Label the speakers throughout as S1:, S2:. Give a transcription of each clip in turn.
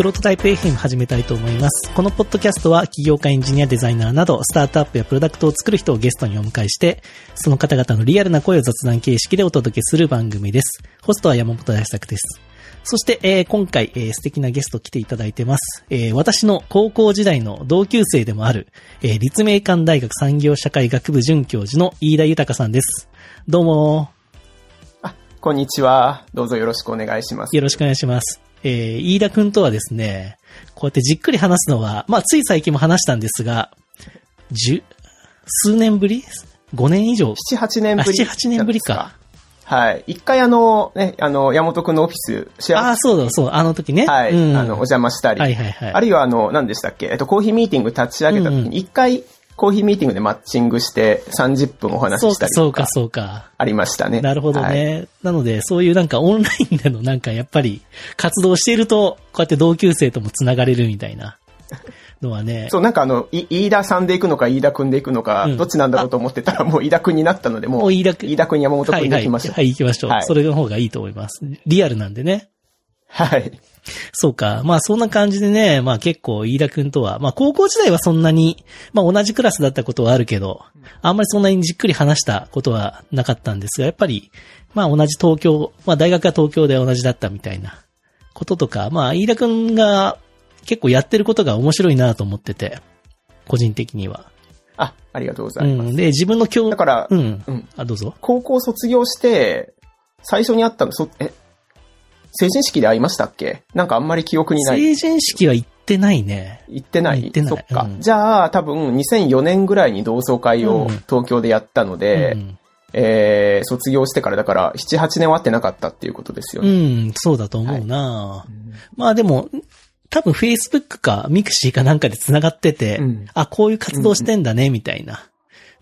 S1: プロトタイプ FM 始めたいと思います。このポッドキャストは起業家エンジニアデザイナーなどスタートアップやプロダクトを作る人をゲストにお迎えして、その方々のリアルな声を雑談形式でお届けする番組です。ホストは山本大作です。そして、えー今回、えー素敵なゲスト来ていただいてます。えー私の高校時代の同級生でもある、えー立命館大学産業社会学部准教授の飯田豊さんです。どうも
S2: あ、こんにちは。どうぞよろしくお願いします。
S1: よろしくお願いします。えー、飯田くんとはですね、こうやってじっくり話すのは、まあ、つい最近も話したんですが、十、数年ぶり ?5 年以上
S2: ？7、8年ぶり。
S1: あ7 8年ぶりか。
S2: はい。一回あの、ね、あの、山本くんのオフィス、シェア、
S1: ああ、そうだ、そう、あの時ね。
S2: はい、
S1: うん、
S2: あの、お邪魔したり、
S1: はいはいはい。
S2: あるいはあの、何でしたっけ、えっと、コーヒーミーティング立ち上げた時
S1: うんうん
S2: に、一回、コーヒーミーティングでマッチングして30分お話ししたりとか、
S1: そうか、そうか。
S2: ありましたね。
S1: なるほど
S2: はい
S1: ね。なので、そういうなんかオンラインでのなんかやっぱり活動していると、こうやって同級生とも繋がれるみたいなのはね。
S2: そう、なんかあの、い飯田さんで行くのか、飯田くんで行くのか、
S1: うん
S2: どっちなんだろうと思ってたら、もう飯田くんになったので、もう、
S1: 飯田くん
S2: 飯田くん、山本く
S1: はいはい。
S2: んで行きましょう。
S1: はい、行きましょう。
S2: はい
S1: それの方がいいと思います。リアルなんでね。
S2: はい。
S1: そうか。まあそんな感じでね、まあ結構飯田くんとは、まあ高校時代はそんなに、まあ同じクラスだったことはあるけど、あんまりそんなにじっくり話したことはなかったんですが、やっぱり、まあ同じ東京、まあ大学が東京で同じだったみたいなこととか、まあ飯田くんが結構やってることが面白いなと思ってて、個人的には。
S2: あ、ありがとうござ
S1: う
S2: います。
S1: ん。で、自分の教
S2: だから、
S1: うん。
S2: うん
S1: あ、どうぞ。
S2: 高校卒業して、最初に会ったの、そ、え、成人式で会いましたっけ？なんかあんまり記憶にない。
S1: 成人式は行ってないね。
S2: 行ってない？
S1: 行ってない
S2: そっか。
S1: うん
S2: じゃあ、多分2004年ぐらいに同窓会を
S1: うん
S2: 東京でやったので、
S1: うん
S2: えー、卒業してからだから7、8年は会ってなかったっていうことですよ
S1: う
S2: ね。
S1: ん、そうだと思うな、まあでも、多分 Facebook か Mixi かなんかで繋がってて、
S2: うん
S1: あ、こういう活動してんだね、みたいな。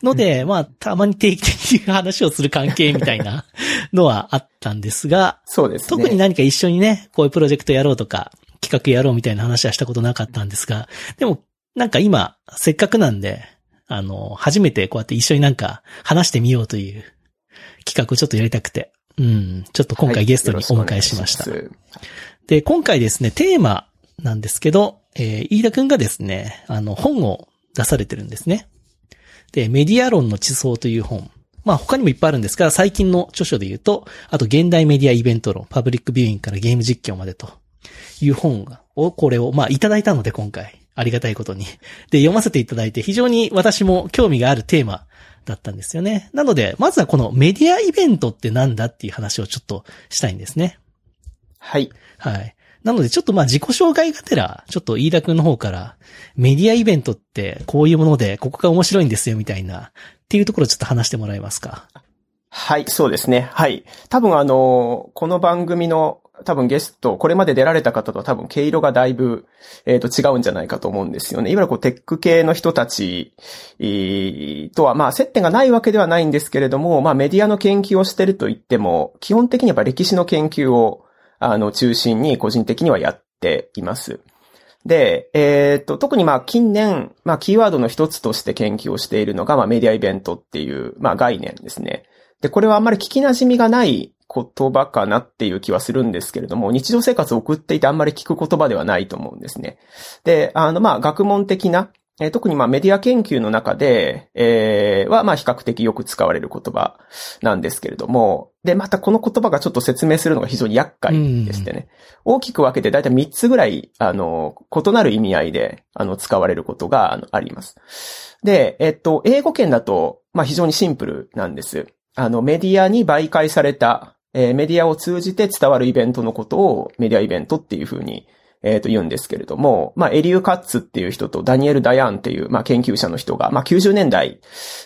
S1: ので、まあ、たまに定期的に話をする関係みたいな のはあったんですが、
S2: そうですね。
S1: 特に何か一緒にね、こういうプロジェクトやろうとか、企画やろうみたいな話はしたことなかったんですが、でも、なんか今、せっかくなんで、あの、初めてこうやって一緒になんか話してみようという企画をちょっとやりたくて、うん、ちょっと今回ゲストにお迎えしました。
S2: はいし
S1: で、今回ですね、テーマなんですけど、えー、飯田くんがですね、あの、本を出されてるんですね。で、メディア論の地層という本。まあ他にもいっぱいあるんですが、最近の著書で言うと、あと現代メディアイベント論、パブリックビューイングからゲーム実況までという本を、これを、まあいただいたので今回、ありがたいことに。で、読ませていただいて非常に私も興味があるテーマだったんですよね。なので、まずはこのメディアイベントってなんだっていう話をちょっとしたいんですね。
S2: はい。
S1: はい。なので、ちょっとまあ自己紹介がてら、ちょっと飯田くんの方から、メディアイベントってこういうもので、ここが面白いんですよ、みたいな、っていうところをちょっと話してもらえますか？
S2: はい、そうですね。はい。多分あの、この番組の多分ゲスト、これまで出られた方とは多分毛色がだいぶ、えっ、と違うんじゃないかと思うんですよね。いわゆるこうテック系の人たち、えーとはまあ接点がないわけではないんですけれども、まあメディアの研究をしてると言っても、基本的にやっぱ歴史の研究を、あの、中心に個人的にはやっています。で、えっ、と、特にまあ近年、まあキーワードの一つとして研究をしているのが、まあメディアイベントっていう、まあ概念ですね。で、これはあんまり聞き馴染みがない言葉かなっていう気はするんですけれども、日常生活を送っていてあんまり聞く言葉ではないと思うんですね。で、あの、まあ、学問的な、えー特にまあメディア研究の中で、えーはまあ比較的よく使われる言葉なんですけれども、で、またこの言葉がちょっと説明するのが非常に厄介でしてね。大きく分けてだいたい3つぐらい、あの、異なる意味合いで、あの、使われることがあります。で、えっと、英語圏だと、まあ非常にシンプルなんです。あの、メディアに媒介された、えーメディアを通じて伝わるイベントのことをメディアイベントっていうふうに、えっ、と言うんですけれども、まあ、エリュー・カッツっていう人とダニエル・ダヤンっていう、まあ、研究者の人が、まあ、90年代、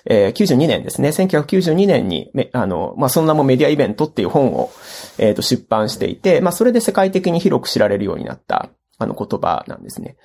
S2: えー92年ですね、1992年に、あの、まあ、その名もメディアイベントっていう本を、えっ、と、出版していて、まあ、それで世界的に広く知られるようになった、あの言葉なんですね。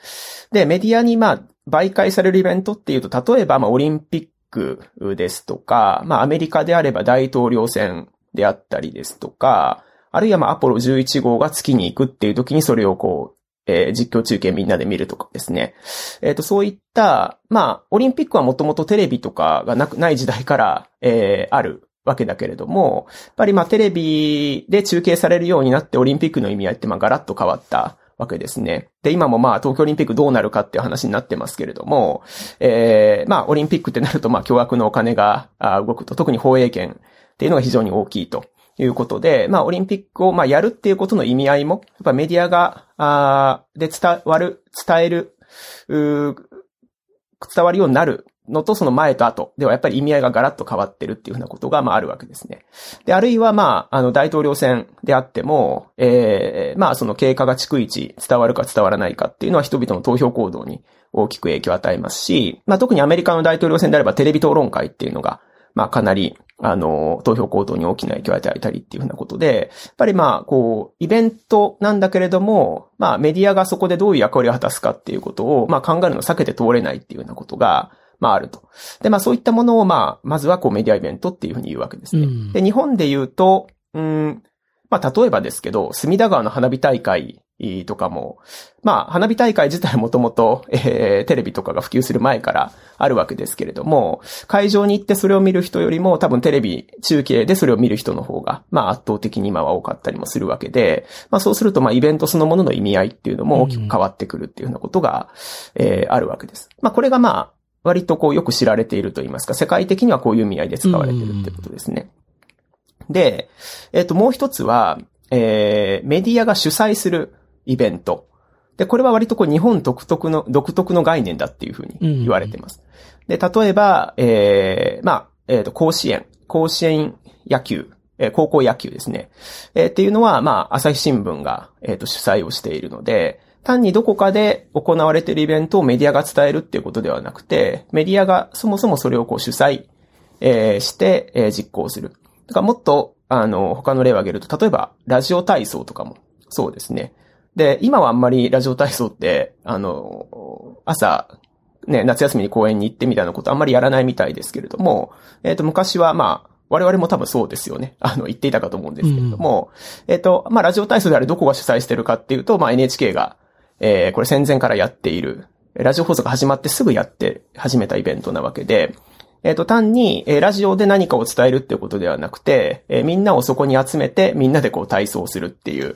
S2: で、メディアに、まあ、媒介されるイベントっていうと、例えば、まあ、オリンピックですとか、まあ、アメリカであれば大統領選であったりですとか、あるいはまあ、アポロ11号が月に行くっていう時にそれをこう、えー実況中継みんなで見るとかですね。えっ、と、そういった、まあ、オリンピックはもともとテレビとかがなく、ない時代から、えーあるわけだけれども、やっぱりまあ、テレビで中継されるようになってオリンピックの意味合いってまあ、ガラッと変わったわけですね。で、今もまあ東京オリンピックどうなるかっていう話になってますけれども、えー、まあオリンピックってなるとまあ巨額のお金が動くと、特に放映権っていうのが非常に大きいと。いうことで、まあ、オリンピックを、まあ、やるっていうことの意味合いも、やっぱメディアが、あで伝わる、伝える、伝わるようになるのとその前と後ではやっぱり意味合いがガラッと変わってるっていうふうなことが、まああるわけですね。で、あるいはまあ、あの大統領選であっても、ええー、まあその経過が逐一伝わるか伝わらないかっていうのは人々の投票行動に大きく影響を与えますし、まあ特にアメリカの大統領選であればテレビ討論会っていうのが、まあかなり、あの、投票行動に大きな影響を与えたりっていうふうなことで、やっぱりまあ、こう、イベントなんだけれども、まあメディアがそこでどういう役割を果たすかっていうことを、まあ考えるのを避けて通れないっていうようなことが、まああると。で、まあそういったものをまあ、まずはこうメディアイベントっていうふうに言うわけですね。うん、で、日本で言うと、うん、まあ例えばですけど、隅田川の花火大会とかも、まあ、花火大会自体もともと、えー、テレビとかが普及する前からあるわけですけれども、会場に行ってそれを見る人よりも多分テレビ中継でそれを見る人の方が、まあ圧倒的に今は多かったりもするわけで、まあそうするとまあイベントそのものの意味合いっていうのも大きく変わってくるっていうようなことが、うん、えー、あるわけです。まあこれがまあ、割とこうよく知られていると言いますか、世界的にはこういう意味合いで使われているってことですね。で、えっ、ー、と、もう一つは、えー、メディアが主催するイベント。で、これは割とこう日本独特の、独特の概念だっていうふうに言われています。で、例えば、えー、まあ、えっ、ー、と、甲子園、甲子園野球、えー、高校野球ですね。えー、っていうのは、まあ、朝日新聞が、えっ、ー、と、主催をしているので、単にどこかで行われているイベントをメディアが伝えるっていうことではなくて、メディアがそもそもそれをこう主催、えー、して、えー、実行する。だからもっと、あの、他の例を挙げると、例えば、ラジオ体操とかも、そうですね。で、今はあんまりラジオ体操って、あの、朝、ね、夏休みに公園に行ってみたいなことあんまりやらないみたいですけれども、えっ、ー、と、昔はまあ、我々も多分そうですよね。あの、言っていたかと思うんですけれども、うん、えっ、ー、と、まあ、ラジオ体操であれどこが主催してるかっていうと、まあ、NHK が、えー、これ戦前からやっている、ラジオ放送が始まってすぐやって始めたイベントなわけで、えっ、ー、と、単に、えー、ラジオで何かを伝えるっていうことではなくて、えー、みんなをそこに集めて、みんなでこう体操するっていう、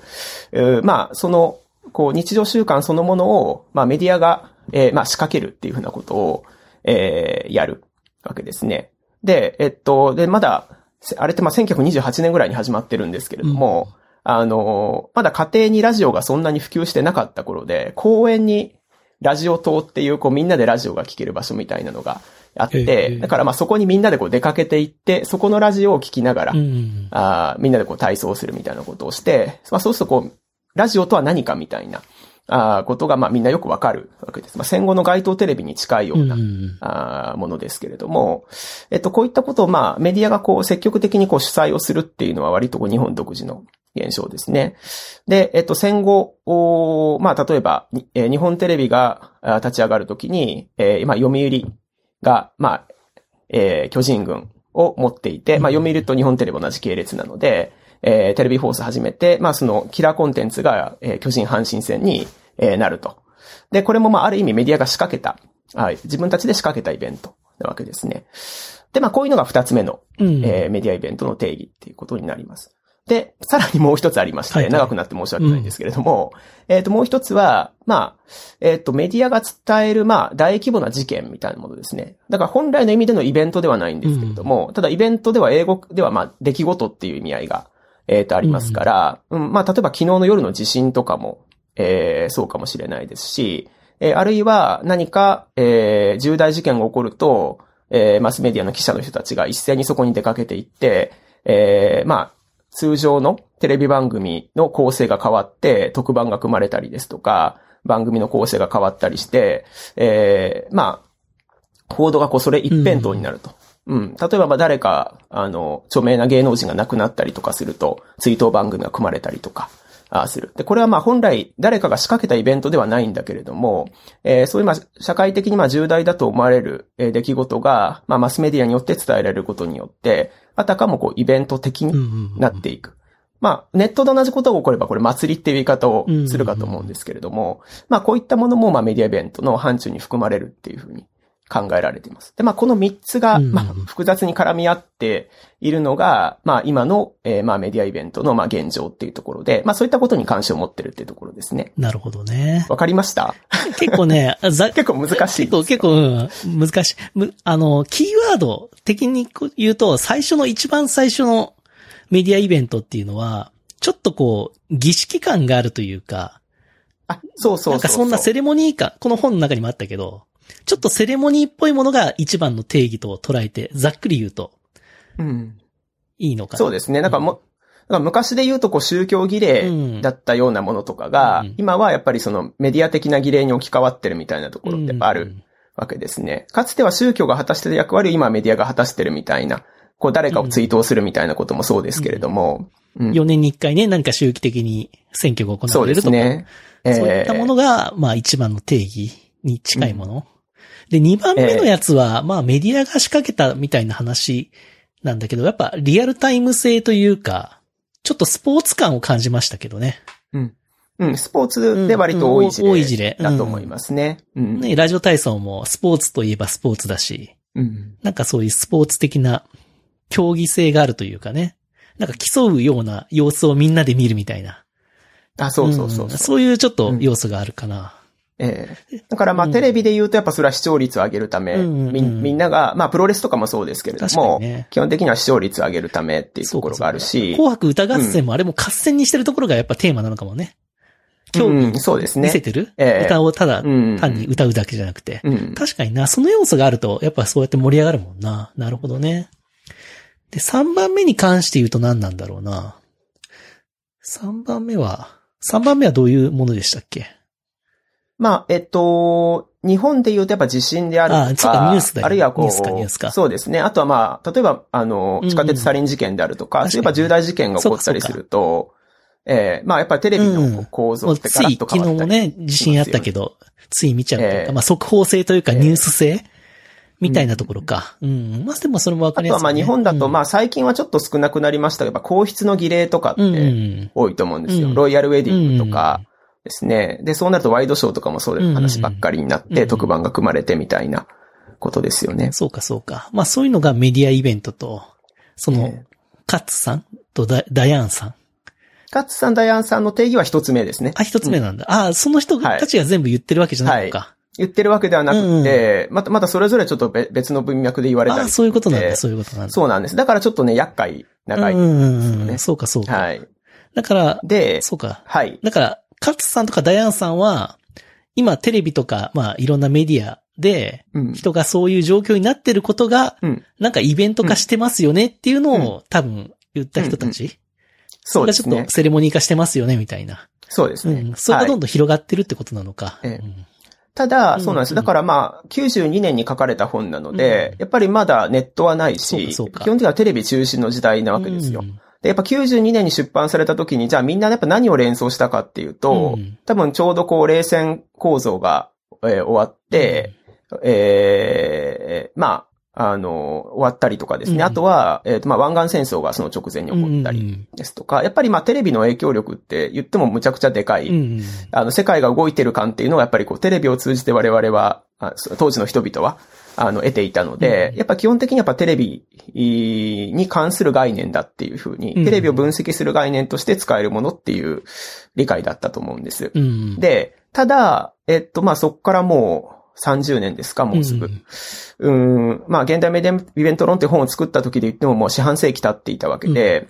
S2: えー、まあ、その、こう、日常習慣そのものを、まあ、メディアが、えー、まあ、仕掛けるっていうふうなことを、えー、やるわけですね。で、えっと、で、まだ、あれってまあ、1928年ぐらいに始まってるんですけれども、うんあの、まだ家庭にラジオがそんなに普及してなかった頃で、公園にラジオ塔っていう、こうみんなでラジオが聴ける場所みたいなのがあって、だからまあそこにみんなでこう出かけていって、そこのラジオを聴きながら、うん、あみんなでこう体操するみたいなことをして、まあそうするとこう、ラジオとは何かみたいな、あことが、まあみんなよくわかるわけです。まあ戦後の街頭テレビに近いような、うん、あものですけれども、えっと、こういったことを、まあメディアがこう積極的にこう主催をするっていうのは割とこう日本独自の現象ですね。で、えっと、戦後、まあ、例えば、えー、日本テレビが立ち上がるときに、えー、まあ、読売が、まあ、えー、巨人軍を持っていて、まあ、読売と日本テレビ同じ系列なので、えー、テレビ放送始めて、まあ、その、キラーコンテンツが、えー、巨人阪神戦に、えー、なると。で、これも、まあ、ある意味メディアが仕掛けた、はい、自分たちで仕掛けたイベントなわけですね。で、まあ、こういうのが二つ目の、うん、えー、メディアイベントの定義っていうことになります。で、さらにもう一つありまして、はいはい、長くなって申し訳ないんですけれども、うん、えっ、ー、と、もう一つは、まあ、えっ、ー、と、メディアが伝える、まあ、大規模な事件みたいなものですね。だから本来の意味でのイベントではないんですけれども、うん、ただイベントでは英語では、まあ、出来事っていう意味合いが、えっ、ー、と、ありますから、うん、うん、まあ、例えば昨日の夜の地震とかも、えー、そうかもしれないですし、えー、あるいは何か、えー、重大事件が起こると、えー、マスメディアの記者の人たちが一斉にそこに出かけていって、えー、まあ、通常のテレビ番組の構成が変わって特番が組まれたりですとか、番組の構成が変わったりして、えー、まあ、報道がこうそれ一辺倒になると。うん、うん。例えば、まあ誰か、あの、著名な芸能人が亡くなったりとかすると、追悼番組が組まれたりとか、あする。で、これはまあ本来誰かが仕掛けたイベントではないんだけれども、えー、そういうまあ社会的にまあ重大だと思われる出来事が、まあマスメディアによって伝えられることによって、あたかもこうイベント的になっていく。まあ、ネットで同じことが起こればこれ祭りっていう言い方をするかと思うんですけれども、まあこういったものもまあメディアイベントの範疇に含まれるっていうふうに考えられています。で、まあ、この3つが、
S1: うん
S2: まあ、複雑に絡み合っているのが、まあ、今の、えーまあ、メディアイベントの、まあ、現状っていうところで、まあ、そういったことに関心を持ってるっていうところですね。
S1: なるほどね。
S2: わかりました？
S1: 結構ね、ざ
S2: 結構難しい
S1: 結構、結構、うん、難しい。むあの、キーワード的に言うと、最初の一番最初のメディアイベントっていうのは、ちょっとこう、儀式感があるというか、
S2: あ、そうそうそうそう。
S1: なんかそんなセレモニー感、この本の中にもあったけど、ちょっとセレモニーっぽいものが一番の定義と捉えて、ざっくり言うと
S2: うん。
S1: いいのかな？
S2: そうですね。なんかも、なんか昔で言うとこう宗教儀礼だったようなものとかが、
S1: うん
S2: 今はやっぱりそのメディア的な儀礼に置き換わってるみたいなところってある
S1: うん
S2: わけですね。かつては宗教が果たしてる役割を今メディアが果たしてるみたいな、こう誰かを追悼するみたいなこともそうですけれども、うん
S1: 4年に1回ね、何か周期的に選挙が行
S2: そうで
S1: われるとか。
S2: すね。
S1: そういったものが、まあ一番の定義に近いもの？で、2番目のやつは、まあメディアが仕掛けたみたいな話なんだけど、やっぱリアルタイム性というか、ちょっとスポーツ感を感じましたけどね。
S2: うん。うん、スポーツで割と多い事
S1: うん多い事例
S2: 例だと思いますね。うん。
S1: ね、ラジオ体操もスポーツといえばスポーツだし、
S2: うん。
S1: なんかそういうスポーツ的な競技性があるというかね。なんか競うような様子をみんなで見るみたいな。
S2: あ、そうそうそうそう。
S1: んそういうちょっと要素があるかな。
S2: ええだからまあ、
S1: うん
S2: テレビで言うとやっぱそれは視聴率を上げるため、
S1: うんうんうん
S2: みみんなが、まあプロレスとかもそうですけれども、
S1: にね
S2: 基本的には視聴率を上げるためっていうところがあるし、
S1: 紅白歌合戦もあれも合戦にしてるところがやっぱテーマなのかもね。競技
S2: うん、そうですね。
S1: 見せてる、
S2: ええ
S1: 歌をただ
S2: うん
S1: 単に歌うだけじゃなくて。
S2: うん。
S1: 確かにな、その要素があると、やっぱそうやって盛り上がるもんな。なるほどね。で、3番目に関して言うと何なんだろうな。3番目は、3番目はどういうものでしたっけ？
S2: まあ、えっと、日本で言うとやっぱ地震であると
S1: あそうか
S2: か、
S1: ニュースだよ
S2: あるいはこう、
S1: ニュースかニュースか。
S2: そうですね。あとはまあ、例えば、あの、地下鉄サリン事件であるとか、
S1: うん
S2: そういえば重大事件が起こったりすると、ええまあやっぱりテレビの構造ってガラと変わったり
S1: 日もね、地震あったけど、つい見ちゃうというか、
S2: ええ
S1: まあ速報性というか
S2: ええ
S1: ニュース性、みたいなところか。うん。まあでもそれもわかりやすい、
S2: あとはまあ日本だと、まあ最近はちょっと少なくなりましたが、やっぱ皇室の儀礼とかっ
S1: うん、う
S2: て
S1: ん。
S2: 多いと思うんですよ。
S1: うん。
S2: ロイヤルウェディングとかですね。で、そうなるとワイドショーとかもそういう話ばっかりになっ
S1: うん
S2: て特番が組まれてみたいなことですよね。
S1: そうかそうか。まあそういうのがメディアイベントと、その、
S2: ええ
S1: カッツさんとダダヤンさん。
S2: カッツさん、ダヤンさんの定義は一つ目ですね。
S1: あ、一つ目なんだ。ああ、その人たちが全部言ってるわけじゃないのか。
S2: 言ってるわけではなくて、また、またそれぞれちょっと別別の文脈で言われたり
S1: ああ、そういうことなんだ、
S2: ええ
S1: そういうことなんだ。
S2: そうなんです。だからちょっとね、厄介、長い
S1: うん
S2: ですよ
S1: うんうん
S2: ね。
S1: そうかそうか。
S2: はい。
S1: だから、
S2: で、
S1: そうか。
S2: はい。
S1: だから、カッツさんとかダヤンさんは、今テレビとか、まあいろんなメディアで、
S2: うん。
S1: 人がそういう状況になってることが、
S2: うん。
S1: なんかイベント化してますよねっていうのを、多分言った人たち。
S2: そうですね
S1: ちょっと。セレモニー化してますよね、みたいな。
S2: そうですね。
S1: うん。それがどん
S2: はい
S1: どん広がってるってことなのか。
S2: ただ、
S1: うん
S2: そうなんです。
S1: うん
S2: だからまあ、92年に書かれた本なので、
S1: うん
S2: やっぱりまだネットはないし、基本的にはテレビ中心の時代なわけですよ。
S1: うん
S2: で、やっぱ92年に出版された時に、じゃあみんなやっぱ何を連想したかっていうと、
S1: うん。
S2: 多分ちょうどこう冷戦構造が、えー終わって、えーまあ、あの、終わったりとかですね。
S1: うん。
S2: あとは、えっ、と、まあ、湾岸戦争がその直前に起こったりですとか、やっぱりまあ、テレビの影響力って言ってもむちゃくちゃでかい、
S1: うんうん。
S2: あの、世界が動いてる感っていうのはやっぱりこう、テレビを通じて我々は、あ当時の人々は、あの、得ていたので、
S1: うん
S2: やっぱ基本的にやっぱテレビに関する概念だっていうふうに、
S1: うん
S2: テレビを分析する概念として使えるものっていう理解だったと思うんです。
S1: うん。
S2: で、ただ、えっと、まあ、そこからもう30年ですか、もうすぐ。うーん、まあ、現代メディアイベント論って本を作った時で言ってももう四半世紀経っていたわけで、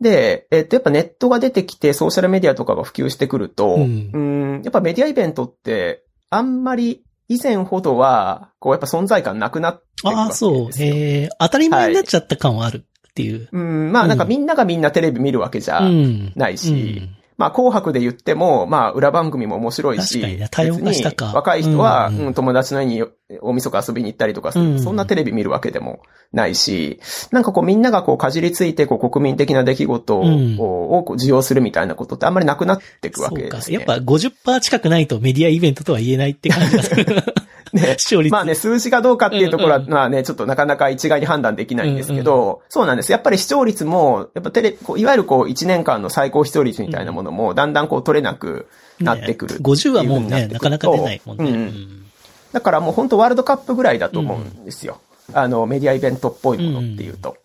S2: で、えっと、やっぱネットが出てきてソーシャルメディアとかが普及してくると、
S1: う
S2: うんん、やっぱメディアイベントって、あんまり以前ほどは、こう、やっぱ存在感なくなってく
S1: ああ。そう。へえ、当たり前になっちゃった感はあるっていう。
S2: うん、まあなんかみんながみんなテレビ見るわけじゃ
S1: うん。
S2: ないし、まあ、紅白で言っても、まあ、裏番組も面白いし、
S1: 確かにね多様化したか
S2: 若い人は、
S1: うん
S2: うん友達の家に大晦日遊びに行ったりとかする、
S1: うん
S2: そんなテレビ見るわけでもないし、なんかこうみんながこうかじりついてこう国民的な出来事を,、こう受容するみたいなことってあんまりなくなっていくわ
S1: そうか。
S2: けですね。
S1: やっぱ50%近くないとメディアイベントとは言えないって感じがする。
S2: ね
S1: 視聴率。
S2: まあね、数字がどうかっていうところは、まあね、ちょっとなかなか一概に判断できないんですけど、そうなんです。やっぱり視聴率も、やっぱテレ、こういわゆるこう1年間の最高視聴率みたいなものも、だんだんこう取れなくなってくる
S1: ね50はもうね、
S2: な
S1: かなか出ないもんね。
S2: うん
S1: うん
S2: だからもう本当ワールドカップぐらいだと思うんですよ。あの、メディアイベントっぽいものっていうと。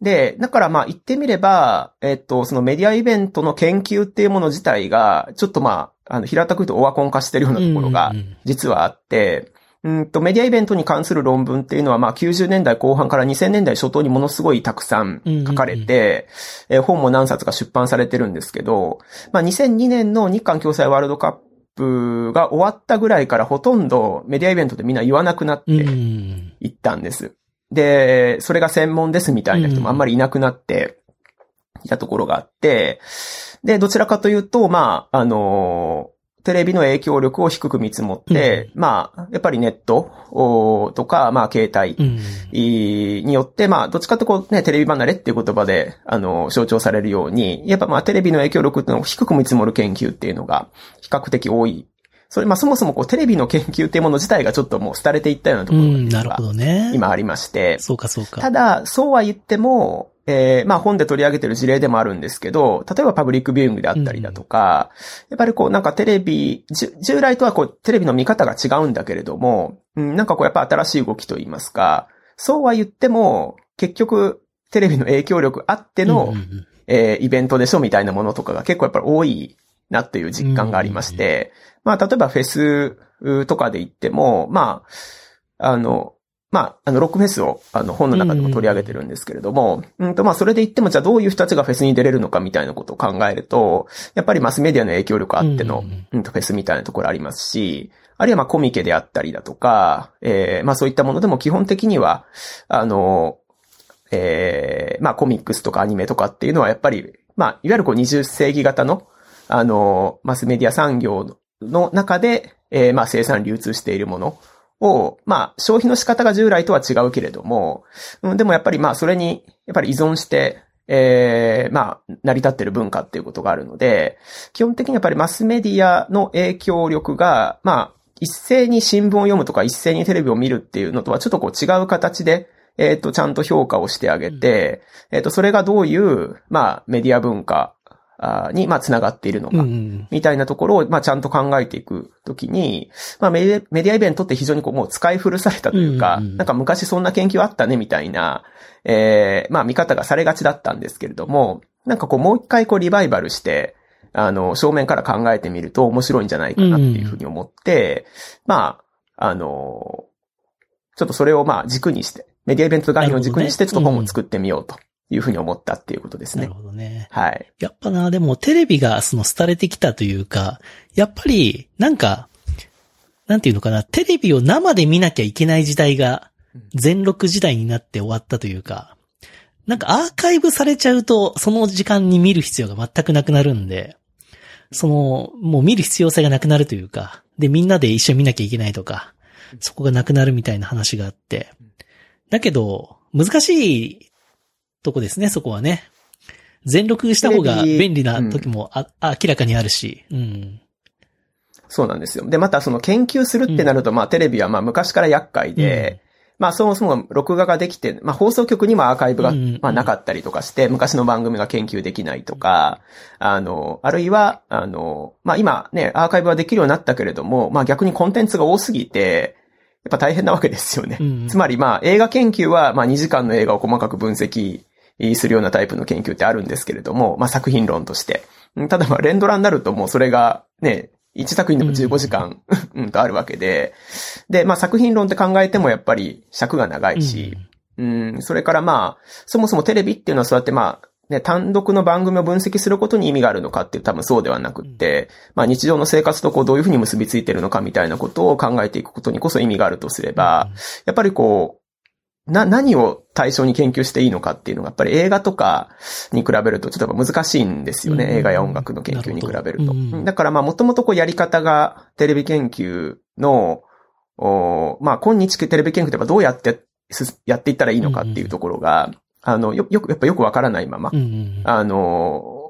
S2: で、だからまあ言ってみれば、えっと、そのメディアイベントの研究っていうもの自体が、ちょっとまあ、あの、平たく言うとオワコン化してるようなところが、実はあって、うんと、メディアイベントに関する論文っていうのは、まあ、90年代後半から2000年代初頭にものすごいたくさん書かれて、え本も何冊か出版されてるんですけど、まあ、2002年の日韓共際ワールドカップが終わったぐらいからほとんどメディアイベントでみんな言わなくなっていったんです。で、それが専門ですみたいな人もあんまりいなくなっていたところがあって、で、どちらかというと、まあ、あのテレビの影響力を低く見積もって、うん、まあ、やっぱりネットとか、まあ、携帯によって、まあ、どっちかとこうね、テレビ離れっていう言葉で、あの、象徴されるように、やっぱまあ、テレビの影響力っていうのを低く見積もる研究っていうのが、比較的多い。それ、まあ、そもそもこう、テレビの研究っていうもの自体がちょっともう廃れていったようなところが、今ありまして。
S1: そうか、そうか。
S2: ただ、そうは言っても、えー、まあ本で取り上げてる事例でもあるんですけど、例えばパブリックビューイングであったりだとか、うん、やっぱりこうなんかテレビ、従来とはこうテレビの見方が違うんだけれども、うん、なんかこうやっぱ新しい動きといいますか、そうは言っても、結局テレビの影響力あっての、うん、えー、イベントでしょみたいなものとかが結構やっぱり多いなっていう実感がありまして、まあ例えばフェスとかで言っても、まあ、あの、まあ、あの、ロックフェスを、あの、本の中でも取り上げてるんですけれども、うん、うんと、まあ、それで言っても、じゃあどういう人たちがフェスに出れるのかみたいなことを考えると、やっぱりマスメディアの影響力あっての、うん、と、フェスみたいなところありますし、あるいはまあ、コミケであったりだとか、えー、まあ、そういったものでも基本的には、あの、えー、まあ、コミックスとかアニメとかっていうのはやっぱり、まあ、いわゆるこう20世紀型の、あの、マスメディア産業の中で、えー、まあ、生産流通しているものを、まあ、消費の仕方が従来とは違うけれども、うん、でもやっぱりまあ、それに、やっぱり依存して、ええー、まあ、成り立ってる文化っていうことがあるので、基本的にやっぱりマスメディアの影響力が、まあ、一斉に新聞を読むとか一斉にテレビを見るっていうのとはちょっとこう違う形で、えっ、ー、と、ちゃんと評価をしてあげて、うん、えっ、と、それがどういう、まあ、メディア文化に、まあ、繋がっているのか、みたいなところを、まあ、ちゃんと考えていくときに、まあメディ、アイベントって非常にこう、もう使い古されたというか、なんか昔そんな研究あったね、みたいな、えー、まあ、見方がされがちだったんですけれども、なんかこう、もう一回こう、リバイバルして、あの、正面から考えてみると面白いんじゃないかなっていうふうに思って、まあ、あの、ちょっとそれをまあ軸にして、メディアイベント概念を軸にして、ちょっと本を作ってみようというふうに思ったっていうことですね。
S1: なるほどね。
S2: はい。
S1: やっぱな、でもテレビがその廃れてきたというか、やっぱり、なんか、なんていうのかな、テレビを生で見なきゃいけない時代が、全録時代になって終わったというか、なんかアーカイブされちゃうと、その時間に見る必要が全くなくなるんで、その、もう見る必要性がなくなるというか、で、みんなで一緒に見なきゃいけないとか、そこがなくなるみたいな話があって、だけど、難しいとこですね、そこはね。全録した方が便利な時もあ、うん、明らかにあるし。うん。
S2: そうなんですよ。で、またその研究するってなると、うん、まあテレビはまあ昔から厄介で、うん、まあそもそも録画ができて、まあ放送局にもアーカイブが、まあなかったりとかして、昔の番組が研究できないとか、あの、あるいは、あの、まあ今ね、アーカイブはできるようになったけれども、まあ逆にコンテンツが多すぎて、やっぱ大変なわけですよね。うん、つまりまあ映画研究はまあ2時間の映画を細かく分析するようなタイプの研究ってあるんですけれども、まあ作品論として。ただまあ連ドラになるともうそれがね、1作品でも15時間、うん、とあるわけで、で、まあ作品論って考えてもやっぱり尺が長いし、うん、それからまあ、そもそもテレビっていうのはそうやってまあ、ね、単独の番組を分析することに意味があるのかって多分そうではなくって、まあ日常の生活とこうどういうふうに結びついてるのかみたいなことを考えていくことにこそ意味があるとすれば、やっぱりこう、な、何を対象に研究していいのかっていうのが、やっぱり映画とかに比べるとちょっと難しいんですよね。うん、映画や音楽の研究に比べると。うん、だからまあ、もともとこうやり方がテレビ研究の、おまあ、今日テレビ研究ってどうやってやっていったらいいのかっていうところが、うん、あの、よ、よく、やっぱよくわからないまま、あの、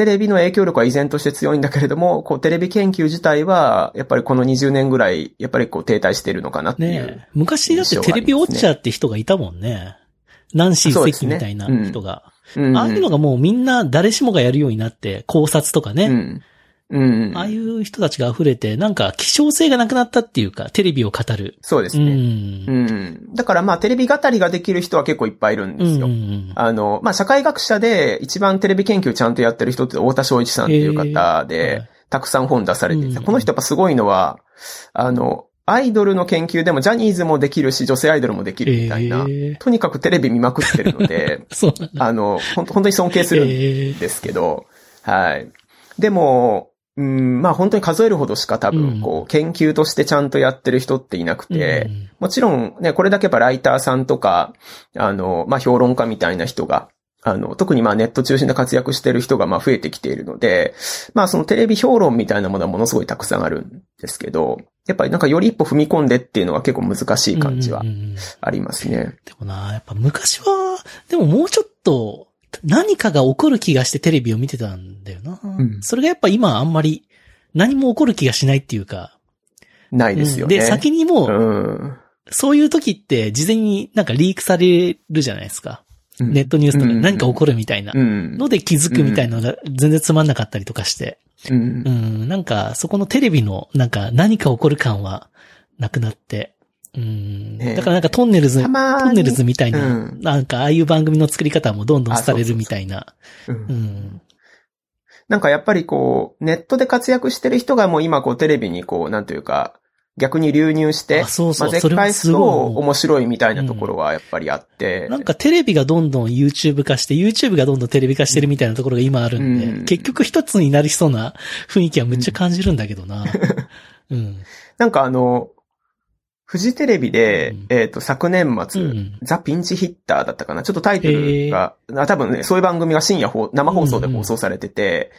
S2: テレビの影響力は依然として強いんだけれども、こう、テレビ研究自体は、やっぱりこの20年ぐらい、やっぱりこう、停滞しているのかなっていう、ね。
S1: 昔だってテレビウォッチャーって人がいたもんね。ナンシー関みたいな人が。ねうん、ああいうのがもうみんな誰しもがやるようになって、考察とかね。うん
S2: うん。
S1: ああいう人たちが溢れて、なんか希少性がなくなったっていうか、テレビを語る。う
S2: そうですね。
S1: ん
S2: う。ん。だからまあ、テレビ語りができる人は結構いっぱいいるんですよ。
S1: うん
S2: あの、まあ、社会学者で一番テレビ研究ちゃんとやってる人って太田昭一さんっていう方で
S1: い、
S2: たくさん本出されていて、
S1: うん
S2: この人やっぱすごいのは、あの、アイドルの研究でもジャニーズもできるし、女性アイドルもできるみたいな、
S1: へー
S2: とにかくテレビ見まくってるので。あの、本当に尊敬するんですけど、はい。でも、うん、まあ本当に数えるほどしか多
S1: うん。
S2: 分、こう、研究としてちゃんとやってる人っていなくて、
S1: うん。
S2: もちろんね、これだけやっぱライターさんとか、あの、まあ評論家みたいな人が、あの、特にまあネット中心で活躍してる人がまあ増えてきているので、まあそのテレビ評論みたいなものはものすごいたくさんあるんですけど、やっぱりなんかより一歩踏み込んでっていうのは結構難しい感じは
S1: うんうんうん。
S2: ありますね。
S1: でもな、やっぱ昔は、でももうちょっと、何かが起こる気がしてテレビを見てたんだよな。
S2: ん
S1: それがやっぱ今あんまり何も起こる気がしないっていうか。
S2: ないですよね。
S1: で、先にも
S2: う
S1: う、
S2: ん。
S1: そういう時って事前になんかリークされるじゃないですか。
S2: うん
S1: ネットニュースとか何か起こるみたいな
S2: うん。
S1: ので気づくみたいなのが全然つまんなかったりとかして。
S2: うん
S1: う。ん、なんかそこのテレビのなんか何か起こる感はなくなって。うん、だからなんかトンネルズ、トンネルズみたいな、
S2: うん
S1: なんかああいう番組の作り方もどんどんされるみたいな。
S2: うん
S1: うん。
S2: なんかやっぱりこう、ネットで活躍してる人がもう今こうテレビにこう、なんというか、逆に流入して、
S1: あそうそう
S2: 混ぜ返す面白いみたいなところはやっぱりあって。
S1: なんかテレビがどんどん YouTube 化して、YouTube がどんどんテレビ化してるみたいなところが今あるんで、
S2: うん
S1: 結局一つになりそうな雰囲気はむっちゃ感じるんだけどな。うん。
S2: なんかあの、フジテレビで、
S1: うん。
S2: えっ、と、昨年末、
S1: うん。
S2: ザ・ピンチヒッターだったかな？ちょっとタイトルが、あ多分ね、そういう番組が深夜放生放送で放送されてて、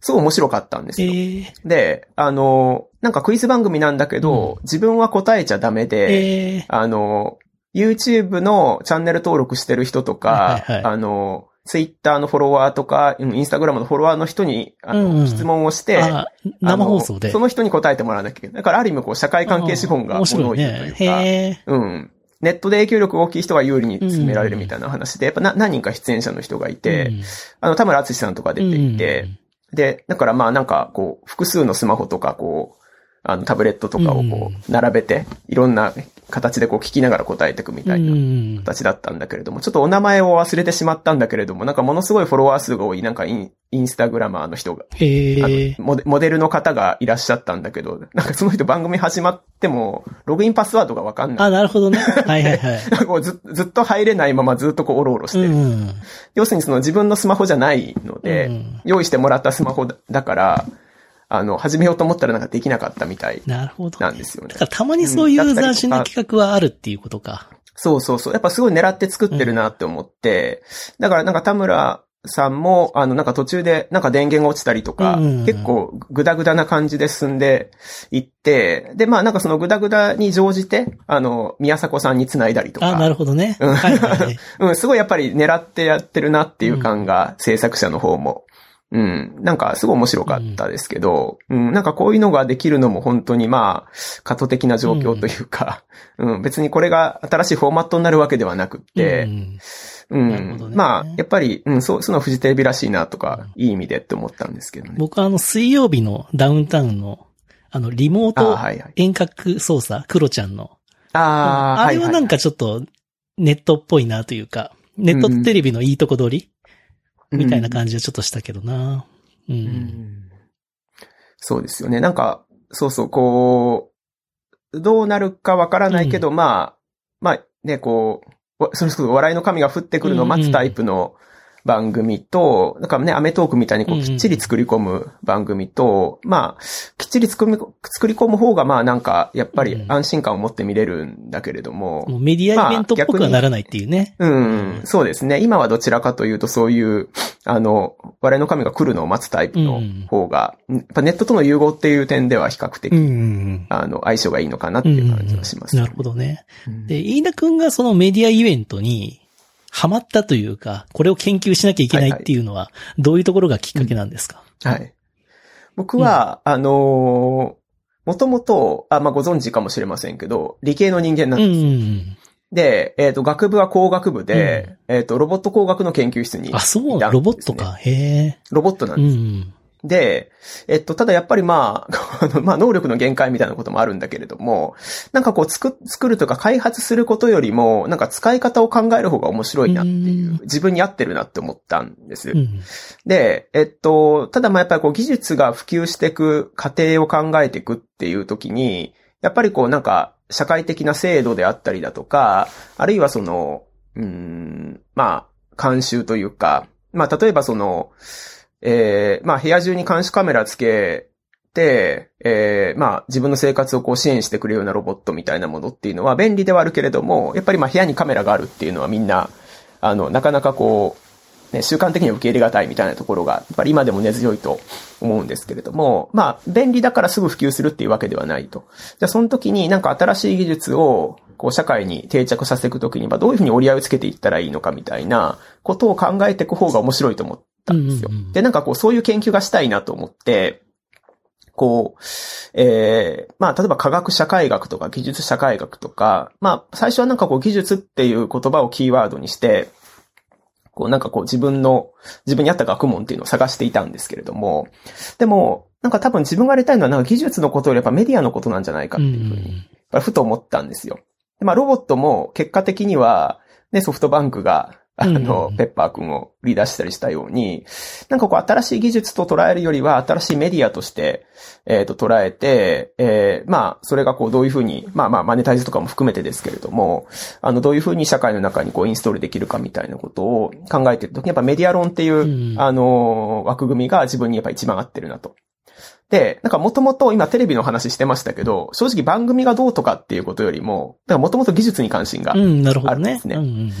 S2: すごい面白かったんです
S1: え
S2: よ。
S1: ー、
S2: で、あの、なんかクイズ番組なんだけど、自分は答えちゃダメで、
S1: えー、
S2: あの、YouTube のチャンネル登録してる人とか、
S1: はいはいはい。
S2: あの、Twitter のフォロワーとか、うん Instagram のフォロワーの人に、あの、
S1: うんうん
S2: 質問をして、
S1: あ、生放送で。
S2: その人に答えてもらわなきゃいけない。だからある意味こう、社会関係資本が
S1: 面白い
S2: 物を言うという
S1: ね。
S2: か、
S1: へー
S2: うん。ネットで影響力が大きい人が有利に進められるみたいな話で、やっぱな何人か出演者の人がいて、
S1: うん
S2: あの、田村敦さんとか出ていて、
S1: うん
S2: で、だからまあなんかこう、複数のスマホとかこう、あのタブレットとかをこ
S1: うん
S2: う、並べて、いろんな形でこう聞きながら答えていくみたいな
S1: うん
S2: 形だったんだけれども、ちょっとお名前を忘れてしまったんだけれども、なんかものすごいフォロワー数が多い、なんかインインスタグラマーの人が、モデモデルの方がいらっしゃったんだけど、なんかその人番組始まっても、ログインパスワードがわかんない。
S1: あ、なるほどね。はいはいはい。
S2: なんかこうずずっと入れないままずっとこうおろおろしてる。
S1: うん。
S2: 要するにその自分のスマホじゃないので、
S1: うん
S2: 用意してもらったスマホだだから、あの、始めようと思ったらなんかできなかったみたい
S1: なるほど。
S2: なんですよね
S1: だ。からたまにそういう斬新な企画はあるっていうことか。
S2: そうそうそう。やっぱすごい狙って作ってるなって思って、だからなんか田村さんも、あの、なんか途中でなんか電源が落ちたりとか、
S1: うん
S2: 結構グダグダな感じで進んでいって、で、まあなんかそのグダグダに乗じて、あの、宮迫さんに繋いだりとか。
S1: あ、なるほどね。はいはい。
S2: うん、すごいやっぱり狙ってやってるなっていう感が、制作者の方も。うん。なんか、すごい面白かったですけど、うん、なんかこういうのができるのも本当にまあ、過渡的な状況というか、うん、別にこれが新しいフォーマットになるわけではなくって
S1: う、ん。
S2: うん、
S1: ね。
S2: まあ、やっぱり、うん、そう、そのフジテレビらしいなとか、いい意味でって思ったんですけどね。
S1: 僕はあの、水曜日のダウンタウンの、あの、リモー
S2: あ
S1: ト
S2: はいはい。
S1: 遠隔操作、クロちゃんの。
S2: ああ、
S1: あれはなんかちょっと、ネットっぽいなというか、ネットテレビのいいとこ取りみたいな感じはちょっとしたけどな。う。
S2: うんんそうですよね。なんか、そうそう、こう、どうなるかわからないけど、まあ、まあね、こう、わそれこそ笑いの神が降ってくるのを待つタイプの番組と、なんかね、アメトークみたいにこ
S1: うんうん
S2: うきっちり作り込む番組と、まあ、きっちり作り作り込む方が、まあなんか、やっぱり安心感を持って見れるんだけれども、
S1: もうメディアイベントっぽくはならないっていうね。
S2: うん、そうですね。今はどちらかというとそういう、あの、笑いの神が来るのを待つタイプの方が、やっぱネットとの融合っていう点では比較的、
S1: うん。
S2: あの、相性がいいのかなっていう感じがします、
S1: なるほどね。
S2: うん
S1: で、飯田くんがそのメディアイベントにハマったというか、これを研究しなきゃいけないっていうのは、どういうところがきっかけなんですか、
S2: はい。僕は、あのもともと、あ、まあ、ご存知かもしれませんけど、理系の人間なん
S1: う
S2: です。
S1: ん。
S2: で、えっ、と、学部は工学部で、えっ、と、ロボット工学の研究室にいたん
S1: あ、
S2: です、ね。
S1: そう、ロボットか。へえ。
S2: ロボットなんです。
S1: うん。
S2: で、えっと、ただやっぱりまあ、あの、まあ、能力の限界みたいなこともあるんだけれども、なんかこう、作、作るとか開発することよりも、なんか使い方を考える方が面白いなっていう、自分に合ってるなって思ったんです。
S1: うん。
S2: で、えっと、ただまあやっぱりこう技術が普及していく過程を考えていくっていう時に、やっぱりこうなんか社会的な制度であったりだとか、あるいはその、うーん、まあ、慣習というか、まあ例えばその、えー、まあ部屋中に監視カメラつけて、えー、まあ自分の生活をこう支援してくれるようなロボットみたいなものっていうのは便利ではあるけれども、やっぱりまあ部屋にカメラがあるっていうのはみんな、あの、なかなかこう、ね、習慣的に受け入れがたいみたいなところが、やっぱり今でも根強いと思うんですけれども、まあ、便利だからすぐ普及するっていうわけではないと。じゃあその時になんか新しい技術を、こう社会に定着させていくときに、まあどういうふうに折り合いをつけていったらいいのかみたいなことを考えていく方が面白いと思ってたんですよ。
S1: うんうんうん
S2: で、なんかこうそういう研究がしたいなと思って、こう、えー、まあ、例えば科学社会学とか技術社会学とか、まあ、最初はなんかこう技術っていう言葉をキーワードにして、こうなんかこう自分の、自分に合った学問っていうのを探していたんですけれども、でも、なんか多分自分がやりたいのはなんか技術のことよりやっぱメディアのことなんじゃないかっていうふうに、ふと思ったんですよ。でまあ、ロボットも結果的には、ね、ソフトバンクが、あ
S1: うん
S2: の、ペッパー君を売り出したりしたように、なんかこう新しい技術と捉えるよりは新しいメディアとして、えっ、と捉えて、えーまあ、それがこうどういうふうに、まあまあ、マネタイズとかも含めてですけれども、あの、どういうふうに社会の中にこうインストールできるかみたいなことを考えているときに、やっぱメディア論っていう、
S1: うん
S2: あの、枠組みが自分にやっぱ一番合ってるなと。で、なんかもともと今テレビの話してましたけど、正直番組がどうとかっていうことよりも、だからもともと技術に関心が
S1: うん、なるほどね。
S2: あるんですね
S1: うんうんうん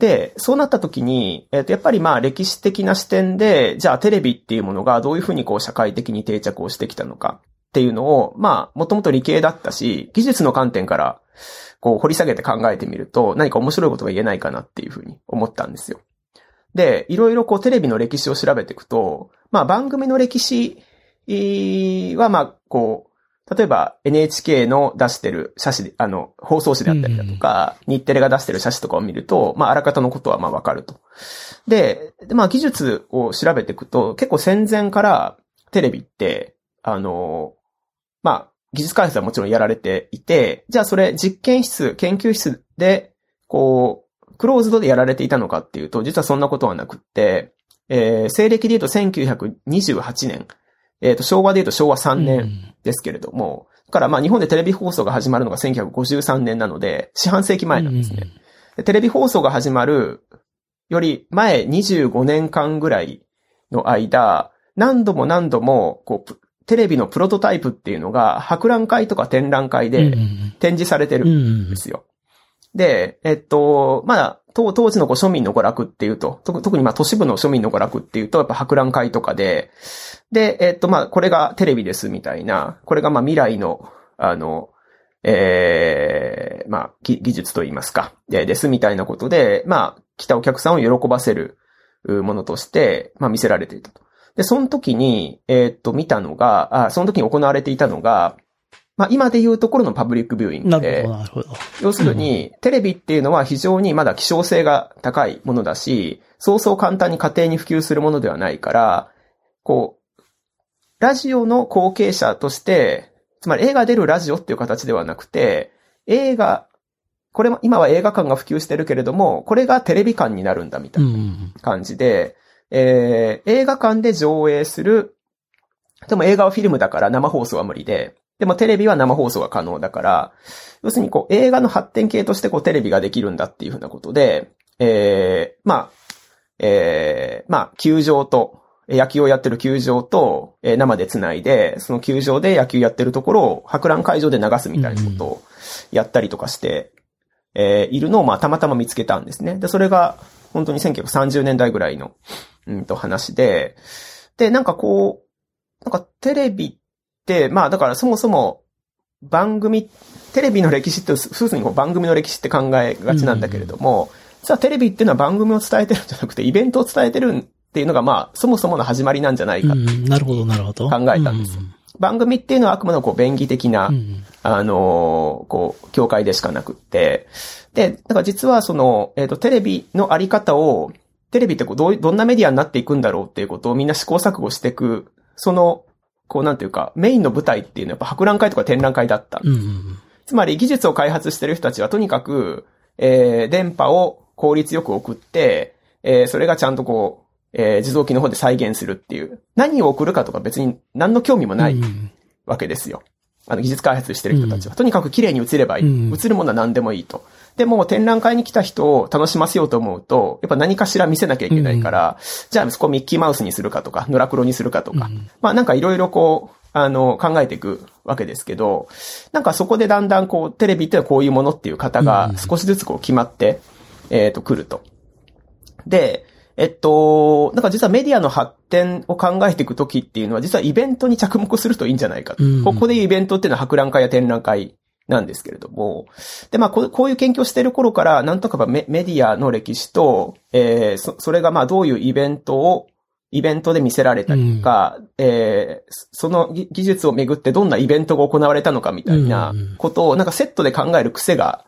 S2: で、そうなった時に、えっ、と、やっぱりまあ歴史的な視点で、じゃあテレビっていうものがどういうふうにこう社会的に定着をしてきたのかっていうのを、まあ、もともと理系だったし、技術の観点から、こう掘り下げて考えてみると、何か面白いことが言えないかなっていうふうに思ったんですよ。で、いろいろこうテレビの歴史を調べていくと、まあ番組の歴史はまあ、こう、例えば NHK の出してる写真で、あの、放送紙であったりだとか、日テレが出してる写真とかを見ると、まあ、あらかたのことはまあわかると。で、でまあ、技術を調べていくと、結構戦前からテレビって、あの、まあ、技術開発はもちろんやられていて、じゃあそれ実験室、研究室で、こう、クローズドでやられていたのかっていうと、実はそんなことはなくって、えー、西暦で言うと1928年、えっ、と、昭和で言うと昭和3年ですけれども、だからまあ日本でテレビ放送が始まるのが1953年なので、四半世紀前なんですね。でテレビ放送が始まるより前25年間ぐらいの間、何度も何度も、こう、テレビのプロトタイプっていうのが、博覧会とか展覧会で展示されてるんですよ。で、えっと、まあ、当時のこう庶民の娯楽っていうと、特にまあ都市部の庶民の娯楽っていうと、やっぱ博覧会とかで、で、えっと、まあ、これがテレビですみたいな、これがまあ未来の、あの、ええまあ、技術と言いますか、でですみたいなことで、まあ、来たお客さんを喜ばせるものとして、まあ見せられていたと。で、その時に、えーっと、見たのが、あ、その時に行われていたのが、まあ今で言うところのパブリックビューイングで、
S1: なるほど。
S2: 要するに、テレビっていうのは非常にまだ希少性が高いものだし、そうそう簡単に家庭に普及するものではないから、こう、ラジオの後継者として、つまり映画出るラジオっていう形ではなくて、映画、これも今は映画館が普及してるけれども、これがテレビ館になるんだみたいな感じで、えー、映画館で上映する、でも映画はフィルムだから生放送は無理で、でもテレビは生放送が可能だから、要するにこう映画の発展系としてこうテレビができるんだっていうふうなことで、えー、まあ、えー、まあ、球場と、野球をやってる球場と、え生で繋いで、その球場で野球やってるところを博覧会場で流すみたいなことをやったりとかして、えいるのをまあたまたま見つけたんですね。で、それが本当に1930年代ぐらいの、うんと話で、で、なんかこう、なんかテレビ、まあだからそもそも番組、テレビの歴史って、ふうに番組の歴史って考えがちなんだけれども、実はテレビっていうのは番組を伝えてるんじゃなくて、イベントを伝えてるっていうのがまあ、そもそもの始まりなんじゃないか。
S1: うん、なるほど、なるほど。
S2: 考えたんです番組っていうのはあくまでもこう便宜的な、あのーこう、境界でしかなくって。で、だから実はその、えっ、と、テレビのあり方を、テレビってこうどうい、どんなメディアになっていくんだろうっていうことをみんな試行錯誤していくその、こうなんていうか、メインの舞台っていうのはやっぱ博覧会とか展覧会だった。
S1: うんうん
S2: つまり技術を開発してる人たちはとにかく、えー、電波を効率よく送って、えー、それがちゃんとこう、えー、自動機の方で再現するっていう。何を送るかとか別に何の興味もない
S1: うん
S2: わけですよ。あの、技術開発してる人たちは。とにかく綺麗に映ればいい。
S1: うん
S2: 映るものは何でもいいと。でも、展覧会に来た人を楽しませようと思うと、やっぱ何かしら見せなきゃいけないから、じゃあそこミッキーマウスにするかとか、ノラクロにするかとか、
S1: うん
S2: まあなんかいろいろこう、あの、考えていくわけですけど、なんかそこでだんだんこう、テレビってのはこういうものっていう方が少しずつこう決まって、えっ、と、来ると。で、えっと、なんか実はメディアの発展を考えていくときっていうのは、実はイベントに着目するといいんじゃないかと。
S1: うん
S2: ここでイベントっていうのは博覧会や展覧会なんですけれども、で、まあこう、こういう研究をしている頃から、なんとかメメディアの歴史と、えーそ、それがまあどういうイベントを、イベントで見せられたりとか、えーその技技術をめぐってどんなイベントが行われたのかみたいなことを、なんかセットで考える癖が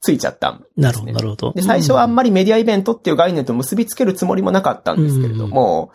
S2: ついちゃったんですね。
S1: なるほど、なるほど。
S2: で、最初はあんまりメディアイベントっていう概念と結びつけるつもりもなかったんですけれども、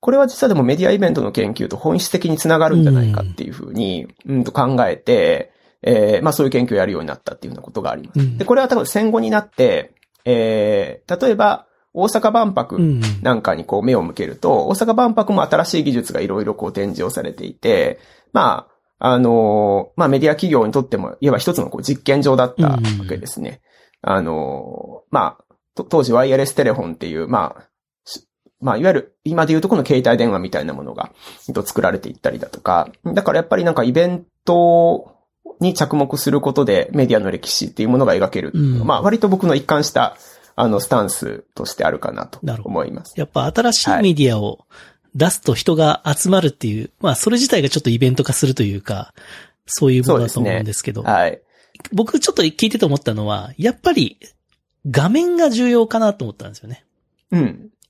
S2: これは実はでもメディアイベントの研究と本質的につながるんじゃないかっていうふうに、うんと考えて、えーまあそういう研究をやるようになったっていうようなことがあります。
S1: うん
S2: で、これは多分戦後になって、えー例えば大阪万博
S1: うん
S2: なんかにこう目を向けると、大阪万博も新しい技術がいろいろこう展示をされていて、まあ、あのまあメディア企業にとっても、いわば一つのこう実験場だったわけですね。あのまあ、と当時ワイヤレステレフォンっていう、まあ、しまあ、いわゆる今でいうとこの携帯電話みたいなものが、えっと作られていったりだとか、だからやっぱりなんかイベントに着目することでメディアの歴史っていうものが描けるう
S1: ん
S2: まあ割と僕の一貫した、あの、スタンスとしてあるかなと思います。
S1: やっぱ新しいメディアを出すと人が集まるっていう、まあそれ自体がちょっとイベント化するというか、そういうものだと思うんですけど、
S2: はい。
S1: 僕ちょっと聞いてて思ったのは、やっぱり画面が重要かなと思ったんですよね。
S2: うん。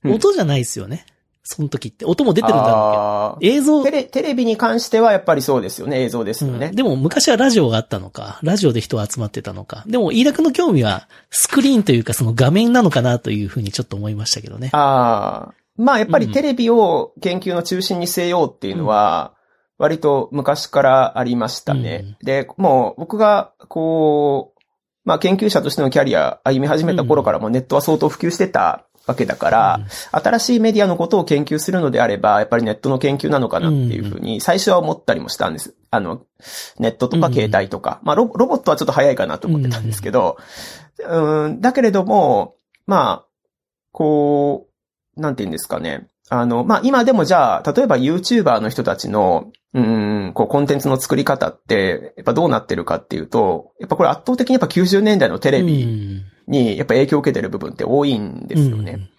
S2: うん
S1: 音じゃないですよね。その時って。音も出てるんだろうけど。映像、
S2: テレ、テレビに関してはやっぱりそうですよね。映像ですよね。
S1: うんでも昔はラジオがあったのか、ラジオで人が集まってたのか。でも飯田君の興味はスクリーンというかその画面なのかなというふうにちょっと思いましたけどね。
S2: ああ。まあやっぱりテレビを研究の中心に据えようっていうのは、割と昔からありましたね。で、もう僕がこう、まあ研究者としてのキャリア歩み始めた頃からもネットは相当普及してたわけだから、新しいメディアのことを研究するのであれば、やっぱりネットの研究なのかなっていうふうに最初は思ったりもしたんです。あの、ネットとか携帯とか。まあロボロボットはちょっと早いかなと思ってたんですけど、うん、だけれども、まあ、こう、なんて言うんですかね。あの、まあ、今でもじゃあ、例えば YouTuber の人たちの、うん、こう、コンテンツの作り方って、やっぱどうなってるかっていうと、やっぱこれ圧倒的にやっぱ90年代のテレビにやっぱ影響を受けてる部分って多いんですよね。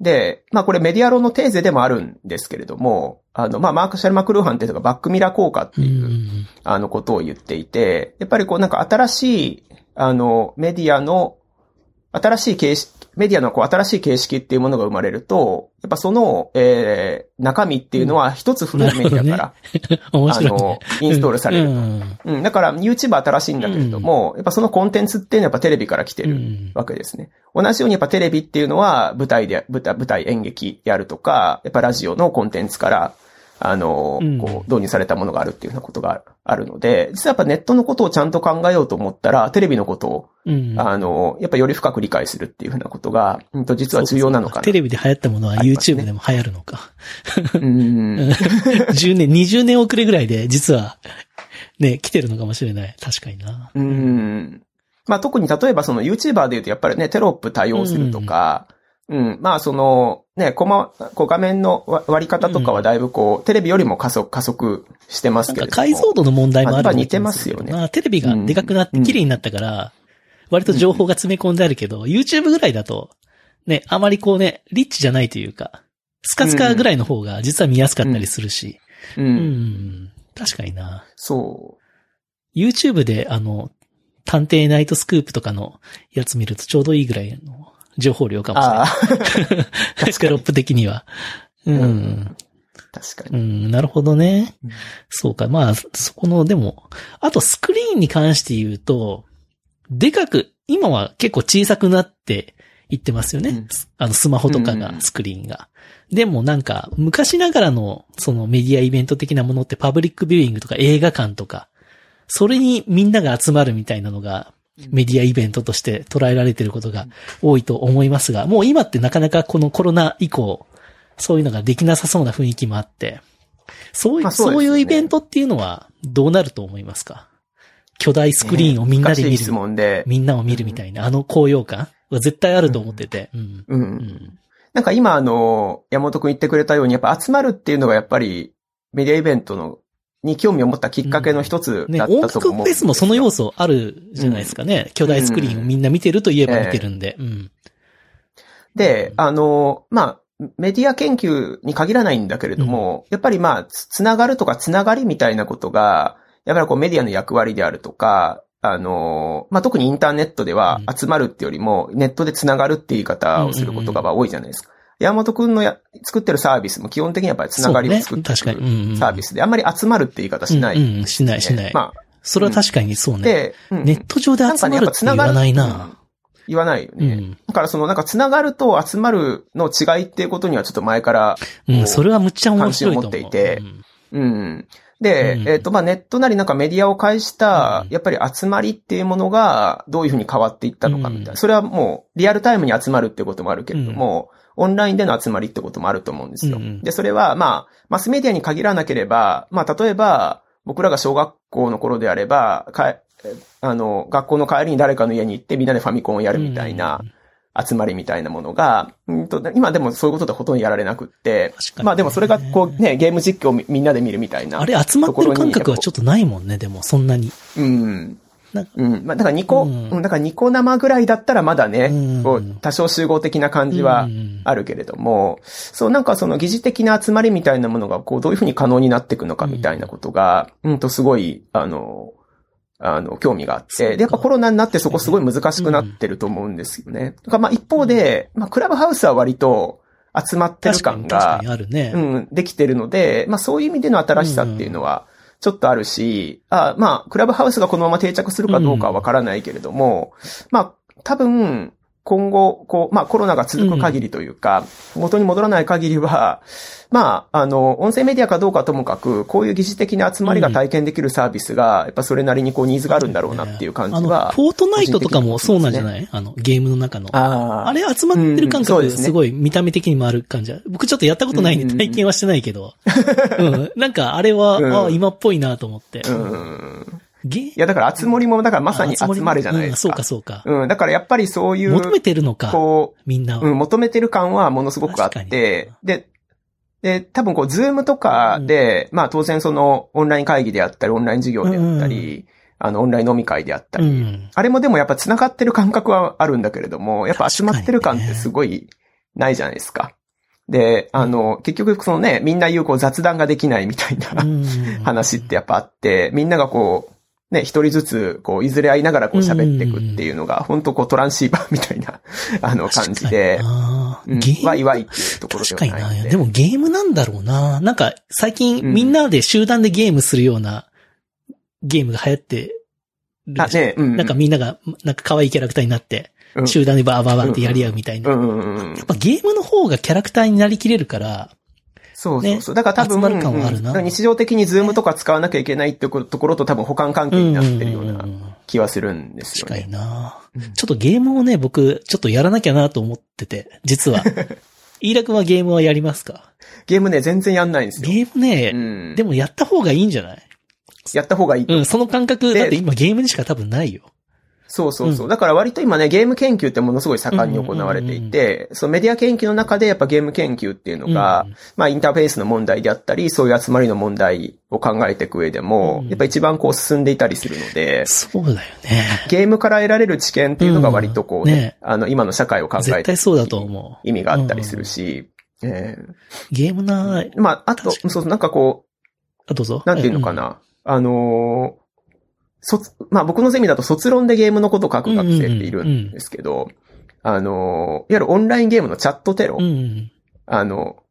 S2: で、まあこれメディア論のテーゼでもあるんですけれども、あの、まあマーク・シャル・マクルーハンっていうのがバックミラー効果っていう、あのことを言っていて、やっぱりこうなんか新しい、あの、メディアの、新しい形式、メディアのこう新しい形式っていうものが生まれると、やっぱその、えー、中身っていうのは一つ古いメディアから、
S1: ね、
S2: あの、インストールされると。
S1: うん。
S2: うん、だから YouTube は新しいんだけれども、やっぱそのコンテンツっていうのはやっぱテレビから来てるわけですね。同じようにやっぱテレビっていうのは舞台で、舞台、舞台演劇であるとか、やっぱラジオのコンテンツから、あの、
S1: うん
S2: こう、導入されたものがあるっていうようなことがあるので、実はやっぱネットのことをちゃんと考えようと思ったら、テレビのことを、
S1: うん
S2: あの、やっぱより深く理解するっていうふうなことが、うんと実は重要なのかな。
S1: テレビで流行ったものは YouTube でも流行るのか。
S2: うん。
S1: 10年、20年遅れぐらいで実は、ね、来てるのかもしれない。確かにな。
S2: うん。まあ特に例えばその YouTuber で言うとやっぱりね、テロップ対応するとか、うん、まあその、ね、こま、こう画面の割割り方とかはだいぶこう、テレビよりも加速、加速してますけれど
S1: 解像度の問題もある
S2: まあ似てますよね。
S1: まあテレビがでかくなって綺麗になったから、割と情報が詰め込んであるけど、YouTube ぐらいだと、ね、あまりこうね、リッチじゃないというか、スカスカぐらいの方が実は見やすかったりするし。
S2: う。
S1: うん。ん。確かにな。
S2: そ
S1: YouTube であの、探偵ナイトスクープとかのやつ見るとちょうどいいぐらいの情報量か
S2: う。
S1: もしれない
S2: ああ。
S1: テロップ的には。うん。
S2: うん確か
S1: う
S2: に。
S1: ん、なるほどね。
S2: うん
S1: そうか。まあ、そこの、でも、あとスクリーンに関して言うと、でかく、今は結構小さくなって言ってますよね。
S2: うん
S1: あの、スマホとかがスクリーンが。でもなんか、昔ながらの、そのメディアイベント的なものってパブリックビューイングとか映画館とか、それにみんなが集まるみたいなのが、メディアイベントとして捉えられていることが多いと思いますが、もう今ってなかなかこのコロナ以降、そういうのができなさそうな雰囲気もあって、そういう、
S2: まあそうね
S1: いうイベントっていうのはどうなると思いますか？巨大スクリーンをみんなで見る
S2: 質。問で。
S1: みんなを見るみたいな、あの高揚感は絶対あると思ってて。うん。
S2: うん。
S1: うん。
S2: なんか今あの、山本くん言ってくれたように、やっぱ集まるっていうのがやっぱりメディアイベントの、に興味を持ったきっかけの一つ
S1: ね、
S2: だったと思うんですよ
S1: フェスもその要素あるじゃないですかね。巨大スクリーンをみんな見てると言えば見てるんで。うん。
S2: で、あの、まあ、メディア研究に限らないんだけれども、やっぱりまあ、つつながるとかつながりみたいなことが、やっぱりこうメディアの役割であるとか、あの、まあ、特にインターネットでは
S1: うん
S2: 集まるってよりも、ネットでつながるって言い方をすることが多いじゃないですか。山本くんのや作ってるサービスも基本的にやっぱりつながりを作ってる
S1: にうんうん
S2: サービスで、あんまり集まるって言い方しない、
S1: うん、うん、しないしない。
S2: まあ、
S1: それは確かにそうね。
S2: で、うん
S1: ネット上で集まるって言わない
S2: うん
S1: な。
S2: 言わないよね。
S1: うん。
S2: だからそのなんか繋がると集まるの違いっていうことにはちょっと前から、
S1: うん、それはむっちゃ面白いと思
S2: っていて
S1: うん
S2: うん。で、
S1: うん
S2: えっ、と、まあ、ネットなりなんかメディアを介した
S1: う、ん
S2: やっぱり集まりっていうものがどういうふうに変わっていったのかみたいな。
S1: うん
S2: それはもうリアルタイムに集まるってこともあるけれども、オンラインでの集まりってこともあると思うんですよ。
S1: うん
S2: で、それはまあ、マスメディアに限らなければ、まあ、例えば、僕らが小学校の頃であれば、かえあの、学校の帰りに誰かの家に行ってみんなでファミコンをやるみたいな、集まりみたいなものが、うんと今でもそういうことでほとんどやられなくって
S1: 確か、に
S2: まあでもそれがこうね、ゲーム実況をみみんなで見るみたいな。
S1: あれ集まってる感覚はちょっとないもんね、でも、そんなに。
S2: うん。
S1: なんか。
S2: うん。まあ、だからニコ、
S1: う
S2: うんん、だからニコ生ぐらいだったらまだね、
S1: うん。
S2: こう多少集合的な感じは
S1: うん。
S2: あるけれども、そうなんかその疑似的な集まりみたいなものがこうどういうふうに可能になっていくのかみたいなことが、うんとすごい、あの、あの、興味があって、で、やっぱコロナになってそこすごい難しくなってると思うんですよね。だからまあ一方で、まあクラブハウスは割と集まってる感が
S1: ね。
S2: うん、できてるので、まあそういう意味での新しさっていうのは、ちょっとあるし、あまあ、クラブハウスがこのまま定着するかどうかはわからないけれども、まあ、多分、今後、こう、まあコロナが続く限りというか、元に戻らない限りは、まあ、あの、音声メディアかどうかともかく、こういう疑似的な集まりが体験できるサービスが、やっぱそれなりにこうニーズがあるんだろうなっていう感じは。
S1: フォートナイトとかもそうなんじゃない？あの、ゲームの中の。
S2: ああ
S1: あれ集まってる感覚
S2: ですね
S1: すごい見た目的にもある感じは。僕ちょっとやったことないんで体験はしてないけど。うん。なんかあれは、
S2: うん
S1: あ今っぽいなと思って。
S2: うん。
S1: ゲ
S2: いや、だから、集まりも、だからまさに集まるじゃないですか。
S1: うんそうかそうか。
S2: うん、だからやっぱりそういう、
S1: 求めてるのか。
S2: こう、
S1: みんなは。
S2: うん、求めてる感はものすごくあって、で、で、多分こう、ズームとかで、まあ当然その、オンライン会議であったり、オンライン授業であったり、あの、オンライン飲み会であったり、
S1: うん。
S2: あれもでもやっぱ繋がってる感覚はあるんだけれども、やっぱ集まってる感ってすごいないじゃないですか。で、あの、結局そのね、みんな言うこう雑談ができないみたいな、
S1: うん
S2: 話ってやっぱあって、みんながこう、ね、一人ずつ、こう、いずれ会いながらこう喋っていくっていうのが、本当こうトランシーバーみたいな、あの感じで、うん
S1: ゲーム
S2: ワイワイっていうところで
S1: 確かにな。
S2: で。
S1: でもゲームなんだろうな。なんか、最近
S2: うん
S1: みんなで集団でゲームするようなゲームが流行ってる
S2: あ、ね、うん。
S1: なんかみんなが、なんか可愛いキャラクターになって、
S2: うん、
S1: 集団でバーバーバーってやり合うみたいな。
S2: うんうんうん
S1: やっぱゲームの方がキャラクターになりきれるから、
S2: そうそうそう。だから多分、
S1: 集まる感はあるな
S2: うん日常的に Zoomとか使わなきゃいけないってところと多分補完関係になってるような気はするんですよ
S1: 確かに
S2: ね。
S1: な
S2: うん
S1: ちょっとゲームをね、僕、ちょっとやらなきゃなと思ってて、実は。飯田君はゲームはやりますか？
S2: ゲームね、全然やんないんですよ。
S1: ゲームね、
S2: うん。
S1: でもやった方がいいんじゃない？
S2: やった方がいい。
S1: うん、その感覚、
S2: で
S1: だって今ゲームにしか多分ないよ。
S2: そうそうそう。
S1: う
S2: だから割と今ね、ゲーム研究ってものすごい盛んに行われていて、そのメディア研究の中でやっぱゲーム研究っていうのが、
S1: うん。
S2: まあインターフェースの問題であったり、そういう集まりの問題を考えていく上でも、
S1: うん
S2: やっぱ一番こう進んでいたりするので、
S1: そうだよね。
S2: ゲームから得られる知見っていうのが割とこうね、
S1: うんね。
S2: あの今の社会を考えて
S1: 絶対そうだと思う。
S2: 意味があったりするし、え
S1: ゲームな、
S2: ーまあ、あと、そう、なんかこ
S1: あ、どうぞ。
S2: う、なんていうのかな、あのー卒、まあ僕のゼミだと卒論でゲームのことを書く学生っているんですけど、あのーいわゆるオンラインゲームのチャットテロ、
S1: うん。うん。
S2: あの、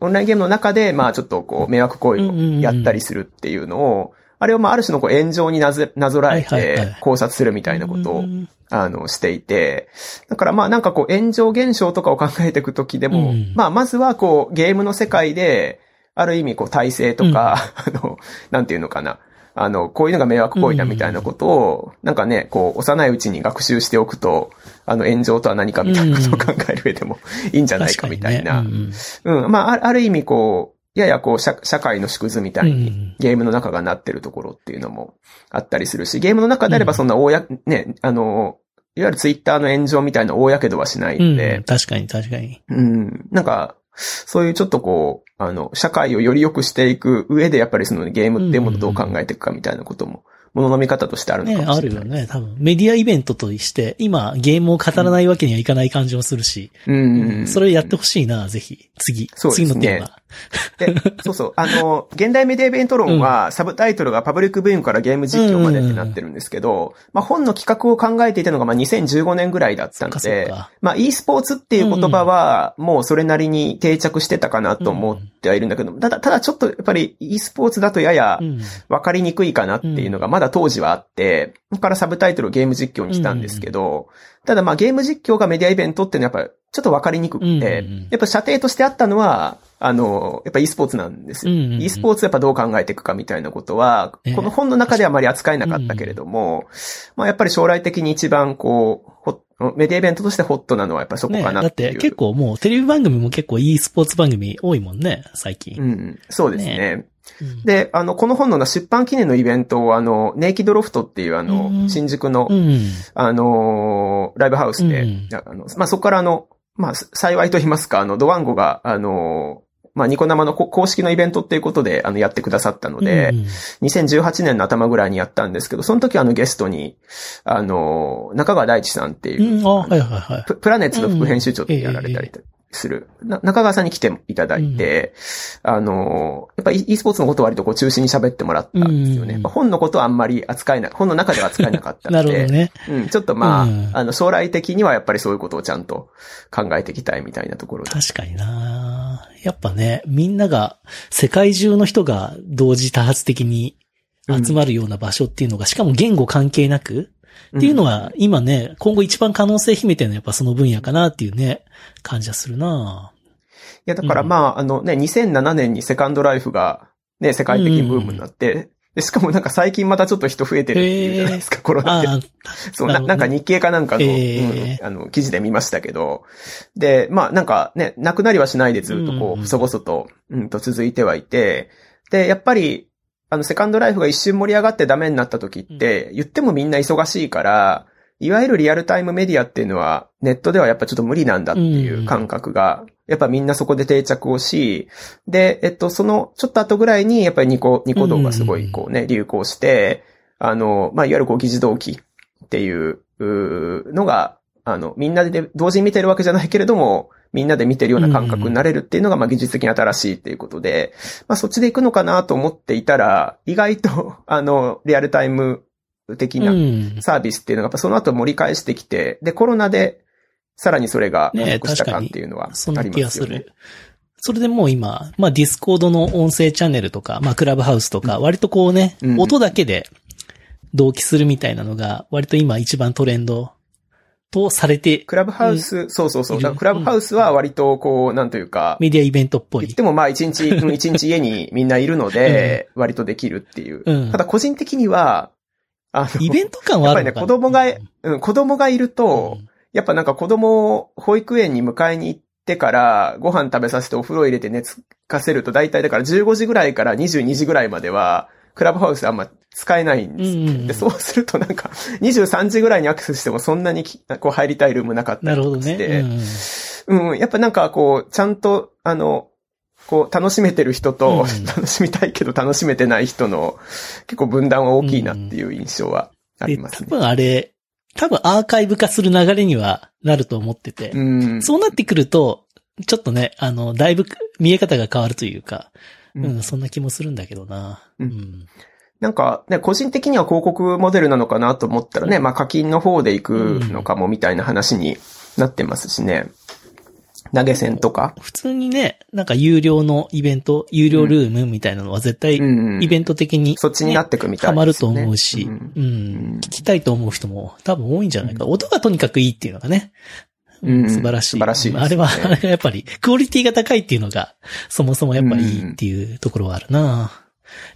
S2: オンラインゲームの中で、まあちょっとこう、迷惑行為をやったりするっていうのを、あれをまあある種のこう炎上になぞなぞらえて考察するみたいなことを、
S1: うん
S2: あの、していて、だからまあなんかこう炎上現象とかを考えていくときでも、
S1: うん
S2: まあまずはこうゲームの世界で、ある意味こう体制とか、あの、なんていうのかな。あの、こういうのが迷惑行為だみたいなことを、なんかね、こう、幼いうちに学習しておくと、あの、炎上とは何かみたいなことを考える上でもいいんじゃないかみたいな。
S1: 確かにね。うん。
S2: うん。まあ、ある意味こう、ややこう社、社会の縮図みたいに
S1: うん。
S2: ゲームの中がなってるところっていうのもあったりするし、ゲームの中であればそんな大や、ね、あの、いわゆるツイッターの炎上みたいな大やけどはしない
S1: うん。ん
S2: で、
S1: 確かに確かに。
S2: うん、なんか、そういうちょっとこう、あの、社会をより良くしていく上で、やっぱりそのゲームっていうものをどう考えていくかみたいなことも、ものの見方としてあるのか
S1: ね、
S2: もしれない。
S1: あるよね。多分、メディアイベントとして、今、ゲームを語らないわけにはいかない感じもするし、
S2: うん。
S1: それをやってほしいな、ぜひ。次。
S2: そうですね
S1: 次のテーマ。
S2: で、そうそう。あの、現代メディアイベント論は、サブタイトルがパブリックブームからゲーム実況までってなってるんですけど、まあ本の企画を考えていたのが、まあ2015年ぐらいだったので
S1: か、
S2: まあ e スポーツっていう言葉は、もうそれなりに定着してたかなと思ってはいるんだけど、ただ、ただちょっとやっぱり e スポーツだとやや
S1: うん。
S2: わかりにくいかなっていうのがまだ当時はあって、だからサブタイトルをゲーム実況にしたんですけど、ただまあゲーム実況がメディアイベントっていうのはやっぱちょっとわかりにくくて、
S1: うんうんうん。
S2: やっぱ射程としてあったのは、あの、やっぱ e スポーツなんですよ。
S1: うんうんうん。
S2: e スポーツやっぱどう考えていくかみたいなことは、
S1: ね
S2: この本の中ではあまり扱えなかったけれども、まあやっぱり将来的に一番こう、ホメディアイベントとしてホットなのはやっぱそこ
S1: ね、
S2: かな
S1: だっ
S2: っていう。
S1: て結構もうテレビ番組も結構 e スポーツ番組多いもんね、最近。
S2: うん、そうですね。
S1: ねうん。
S2: で、あの、この本の出版記念のイベントを、あの、ネイキッドロフトっていうあの、
S1: うん
S2: 新宿の、
S1: うん。
S2: あのーライブハウスで、
S1: うん。
S2: あの、まあ、そこからあの、まあ、幸いと言いますか、あの、ドワンゴが、あのーまあ、ニコ生のこ公式のイベントっていうことで、あの、やってくださったので、
S1: うん
S2: 2018年の頭ぐらいにやったんですけど、その時あの、ゲストに、あのー中川大地さんっていう、
S1: うん、あ、はいはいはい。
S2: ププラネッツの副編集長ってやられたりする、な中川さんに来ていただいて、あのーやっぱ e スポーツのことを割とこう中心に喋ってもらったんですよね。
S1: うん
S2: 本のことはあんまり扱えない、本の中では扱えなかった
S1: な
S2: ので、
S1: るほどね。
S2: うん、ちょっとまあ、
S1: うん
S2: あの、将来的にはやっぱりそういうことをちゃんと考えていきたいみたいなところで。
S1: 確かになやっぱね、みんなが、世界中の人が同時多発的に集まるような場所っていうのが、しかも言語関係なく、っていうのは、今ね、今後一番可能性秘めてるのはやっぱその分野かなっていうね、感じはするな。い
S2: や、だからまあ、あのね、2007年にセカンドライフがね、世界的にブームになって、でしかもなんか最近またちょっと人増えてるっていうじゃないですか、コロナで。そう、な
S1: な
S2: んか日経かなんかの、
S1: えー。
S2: うんあの、記事で見ましたけど、で、まあなんかね、なくなりはしないでずっとこ
S1: うん
S2: う、細々と、うんと続いてはいて、で、やっぱり、あの、セカンドライフが一瞬盛り上がってダメになった時って、言ってもみんな忙しいから、いわゆるリアルタイムメディアっていうのは、ネットではやっぱちょっと無理なんだっていう感覚が、やっぱみんなそこで定着をし、で、えっと、その、ちょっと後ぐらいに、やっぱりニコ、ニコ動がすごいこうね、流行して、あの、まあ、いわゆるこう、議事動機っていうのが、あの、みんなで同時に見てるわけじゃないけれども、みんなで見てるような感覚になれるっていうのが、まあ、技術的に新しいっていうことで、まあ、そっちで行くのかなと思っていたら、意外と、あの、リアルタイム的
S1: う。
S2: なんサービスっていうのが、やっぱその後盛り返してきて、で、コロナで、さらにそれが加
S1: ね
S2: 速した感っていうのは
S1: そんな
S2: あり
S1: 気がする
S2: ますよね。。
S1: それでもう今、まあ Discord の音声チャンネルとか、まあクラブハウスとか、割とこうね、
S2: うん
S1: 音だけで同期するみたいなのが、割と今一番トレンドとされて、
S2: Clubhouse、そうそうそう。クラブハウスは割とこう、なんというか、
S1: メディアイベントっぽい。
S2: 言っ。てもまあ一日、うん 一日家にみんないるので、割とできるっていう。
S1: うん。
S2: ただ個人的には、あの、
S1: イベント感はある
S2: やっぱりね子供がうん、子供がいると、
S1: うん。
S2: やっぱなんか子供を保育園に迎えに行ってから、ご飯食べさせてお風呂入れて寝つかせると、大体だから15時ぐらいから22時ぐらいまでは、クラブハウスあんま使えないんですよね、
S1: うん
S2: で、そうするとなんか、23時ぐらいにアクセスしてもそんなにきこう入りたいルームなかったり
S1: なるほど
S2: して、
S1: ね。うん
S2: うん、やっぱなんかこう、ちゃんと、あの、こう、楽しめてる人と、
S1: うん
S2: 楽しみたいけど楽しめてない人の、結構分断は大きいなっていう印象はありますね。
S1: 分あれ、多分アーカイブ化する流れにはなると思ってて、
S2: うん。
S1: そうなってくると、ちょっとね、あの、だいぶ見え方が変わるというか、
S2: うん。
S1: うん、そんな気もするんだけどな。
S2: うん。
S1: うん。
S2: なんかね、個人的には広告モデルなのかなと思ったらね、まあ課金の方で行くのかもみたいな話になってますしね。投げ銭とか。
S1: 普通にね、なんか有料のイベント、有料ルームみたいなのは絶対、
S2: うん
S1: イベント的に、
S2: そっちになってくみたい
S1: ハマると思うし、
S2: う
S1: うんん、聞きたいと思う人も多分多いんじゃないか。音がとにかくいいっていうのがね、
S2: うん
S1: 素晴らしい。
S2: 素晴らしいね
S1: あれは、あれがやっぱり、クオリティが高いっていうのが、そもそもやっぱりいいっていうところはあるな、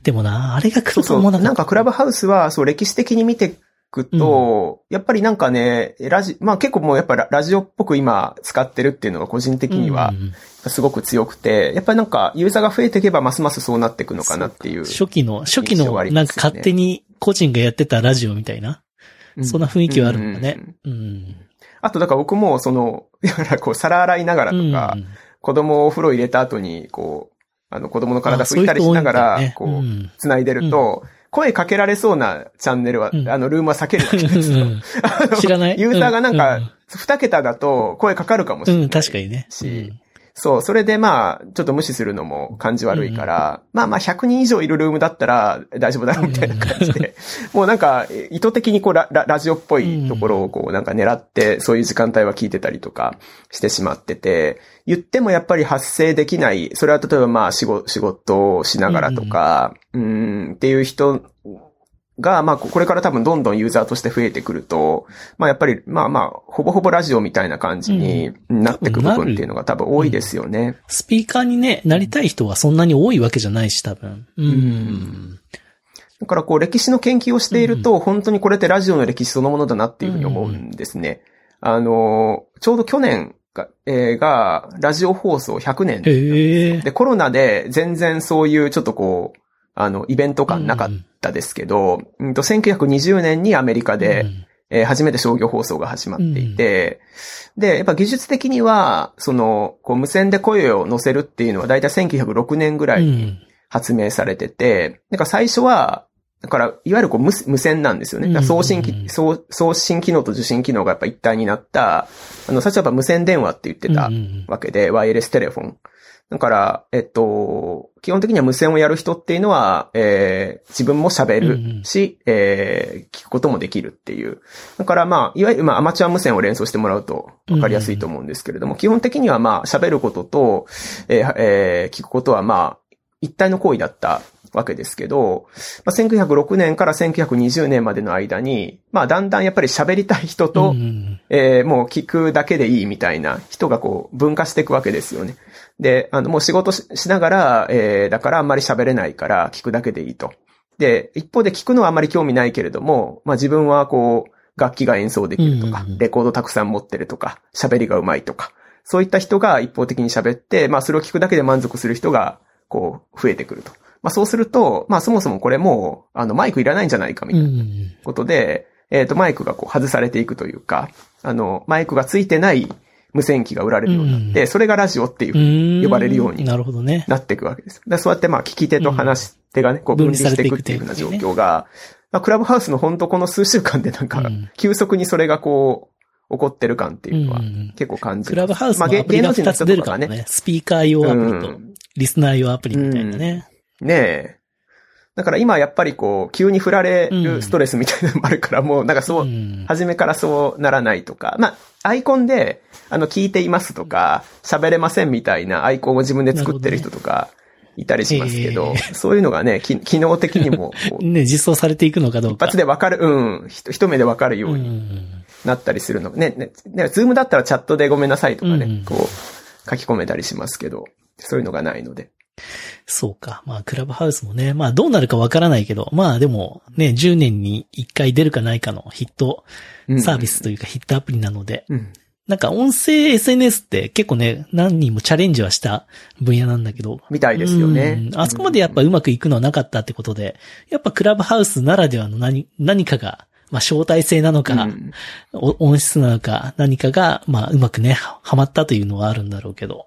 S1: でもな、あれが来
S2: そうそう。
S1: ると思わな。
S2: なんかクラブハウスは、そう、歴史的に見ていくと、やっぱりなんかね、ラジ、まあ結構もうやっぱララジオっぽく今使ってるっていうのが個人的には
S1: うん
S2: すごく強くて、やっぱりなんかユーザーが増えていけばますますそうなっていくのかなっていう。
S1: 初期の、初期の、なんか勝手に個人がやってたラジオみたいな、
S2: う
S1: そんな雰囲気はあるのがね
S2: うん。
S1: うん。
S2: あとだから僕もその、だからこう皿洗いながらとか、
S1: うん
S2: 子供をお風呂入れた後に、こう、あの子供の体
S1: あ
S2: 拭いたりしながら、こう、繋いでると、声かけられそうなチャンネルは、
S1: うん
S2: あの、ルームは避けるわけですよ。
S1: 知らない？
S2: ユーザーがなんか、二桁だと声かかるかもしれない。
S1: うん、確かにね。
S2: しそう、それでまあ、ちょっと無視するのも感じ悪いから、まあまあ100人以上いるルームだったら大丈夫だろうみたいな感じで、もうなんか意図的にこうラララジオっぽいところをこうなんか狙って、そういう時間帯は聞いてたりとかしてしまってて、言ってもやっぱり発生できない、それは例えばまあ仕事仕事をしながらとか、うん、っていう人が、まあ、これから多分どんどんユーザーとして増えてくると、まあやっぱり、まあまあ、ほぼほぼラジオみたいな感じになってく部分っていうのが多分多いですよね。
S1: スピーカーにね、なりたい人はそんなに多いわけじゃないし、多分。うん。
S2: だからこう歴史の研究をしていると、本当にこれってラジオの歴史そのものだなっていうふうに思うんですね。あの、ちょうど去年が、えーが、ラジオ放送100年。で、コロナで全然そういうちょっとこう、あの、イベント感なかったですけど、うんと、1920年にアメリカで、えー初めて商業放送が始まっていて、で、やっぱ技術的には、その、こう無線で声を乗せるっていうのはだいたい1906年ぐら
S1: う
S2: いに
S1: ん。
S2: 発明されてて、だから最初は、だから、いわゆるこう無無線なんですよね。送信機、
S1: うん
S2: 送送信機能と受信機能がやっぱ一体になった、あの、最初はやっぱ無線電話って言ってた
S1: うん
S2: わけで、ワイヤレステレフォン。だから、えっと、基本的には無線をやる人っていうのは、えー、自分も喋るし、えー、聞くこともできるっていう。だからまあ、いわゆるまあアマチュア無線を連想してもらうと分かりやすいと思うんですけれども、基本的にはまあ、喋ることと、えーえー聞くことはまあ、一体の行為だったわけですけど、まあ、1906年から1920年までの間に、まあ、だんだんやっぱり喋りたい人と、
S1: うん
S2: えーもう聞くだけでいいみたいな人がこう分化していくわけですよね。で、あの、もう仕事ししながら、えーだからあんまり喋れないから聞くだけでいいと。で、一方で聞くのはあんまり興味ないけれども、まあ自分はこう、楽器が演奏できるとかレコードたくさん持ってるとか、喋りが上手いとか、そういった人が一方的に喋って、まあそれを聞くだけで満足する人が、こう、増えてくると。まあそうすると、まあそもそもこれもう、あの、マイクいらないんじゃないかみ
S1: う
S2: たいなんことで、えっ、と、マイクがこう外されていくというか、あの、マイクがついてない無線機が売られるようになって、
S1: うん
S2: それがラジオっていう
S1: うん。
S2: 呼ばれるように
S1: なるほどね。
S2: なっていくわけです。でそうやってまあ聞き手と話し手がね、こう分離していくっていうような状況が、まあ、クラブハウスの本当この数週間でなんか
S1: うん、
S2: 急速にそれがこう、起こってる感っていうのは
S1: うん
S2: 結構感じ
S1: クラブハウスの
S2: まあ
S1: アプリが2
S2: 芸芸能人の
S1: つ出る
S2: か
S1: らね。スピーカー用アプリと
S2: うん、
S1: リスナー用アプリみたいなね。
S2: ねえ。だから今やっぱりこう、急に振られるストレスみたいなのもあるから、もうなんかそう、
S1: ん
S2: 初めからそうならないとか、まあ、アイコンで、あの、聞いていますとか、喋れませんみたいなアイコンを自分で作ってる人とか、いたりしますけど、
S1: へ
S2: そういうのがね、き機能的にも、
S1: ね、実装されていくのかどう
S2: 一
S1: か。
S2: 発でわかる、うん、一目でわかるよ
S1: う
S2: うに
S1: ん。
S2: なったりするの。ね、ね、ね、 Zoomだったらチャットでごめんなさいとかね、
S1: うん
S2: こう、書き込めたりしますけど、そういうのがないので。
S1: そうか。まあ、クラブハウスもね、まあ、どうなるかわからないけど、まあ、でも、ね、10年に1回出るかないかのヒット
S2: うん
S1: サービスというかヒットアプリなので、
S2: うん。
S1: なんか音声 SNS って結構ね、何人もチャレンジはした分野なんだけど、
S2: みたいですよね
S1: う。んあそこまでやっぱうまくいくのはなかったってことで、やっぱクラブハウスならではの何、何かが、まあ招待制なのか、
S2: うん
S1: お音質なのか、何かが、まあうまくね、ははまったというのはあるんだろうけど。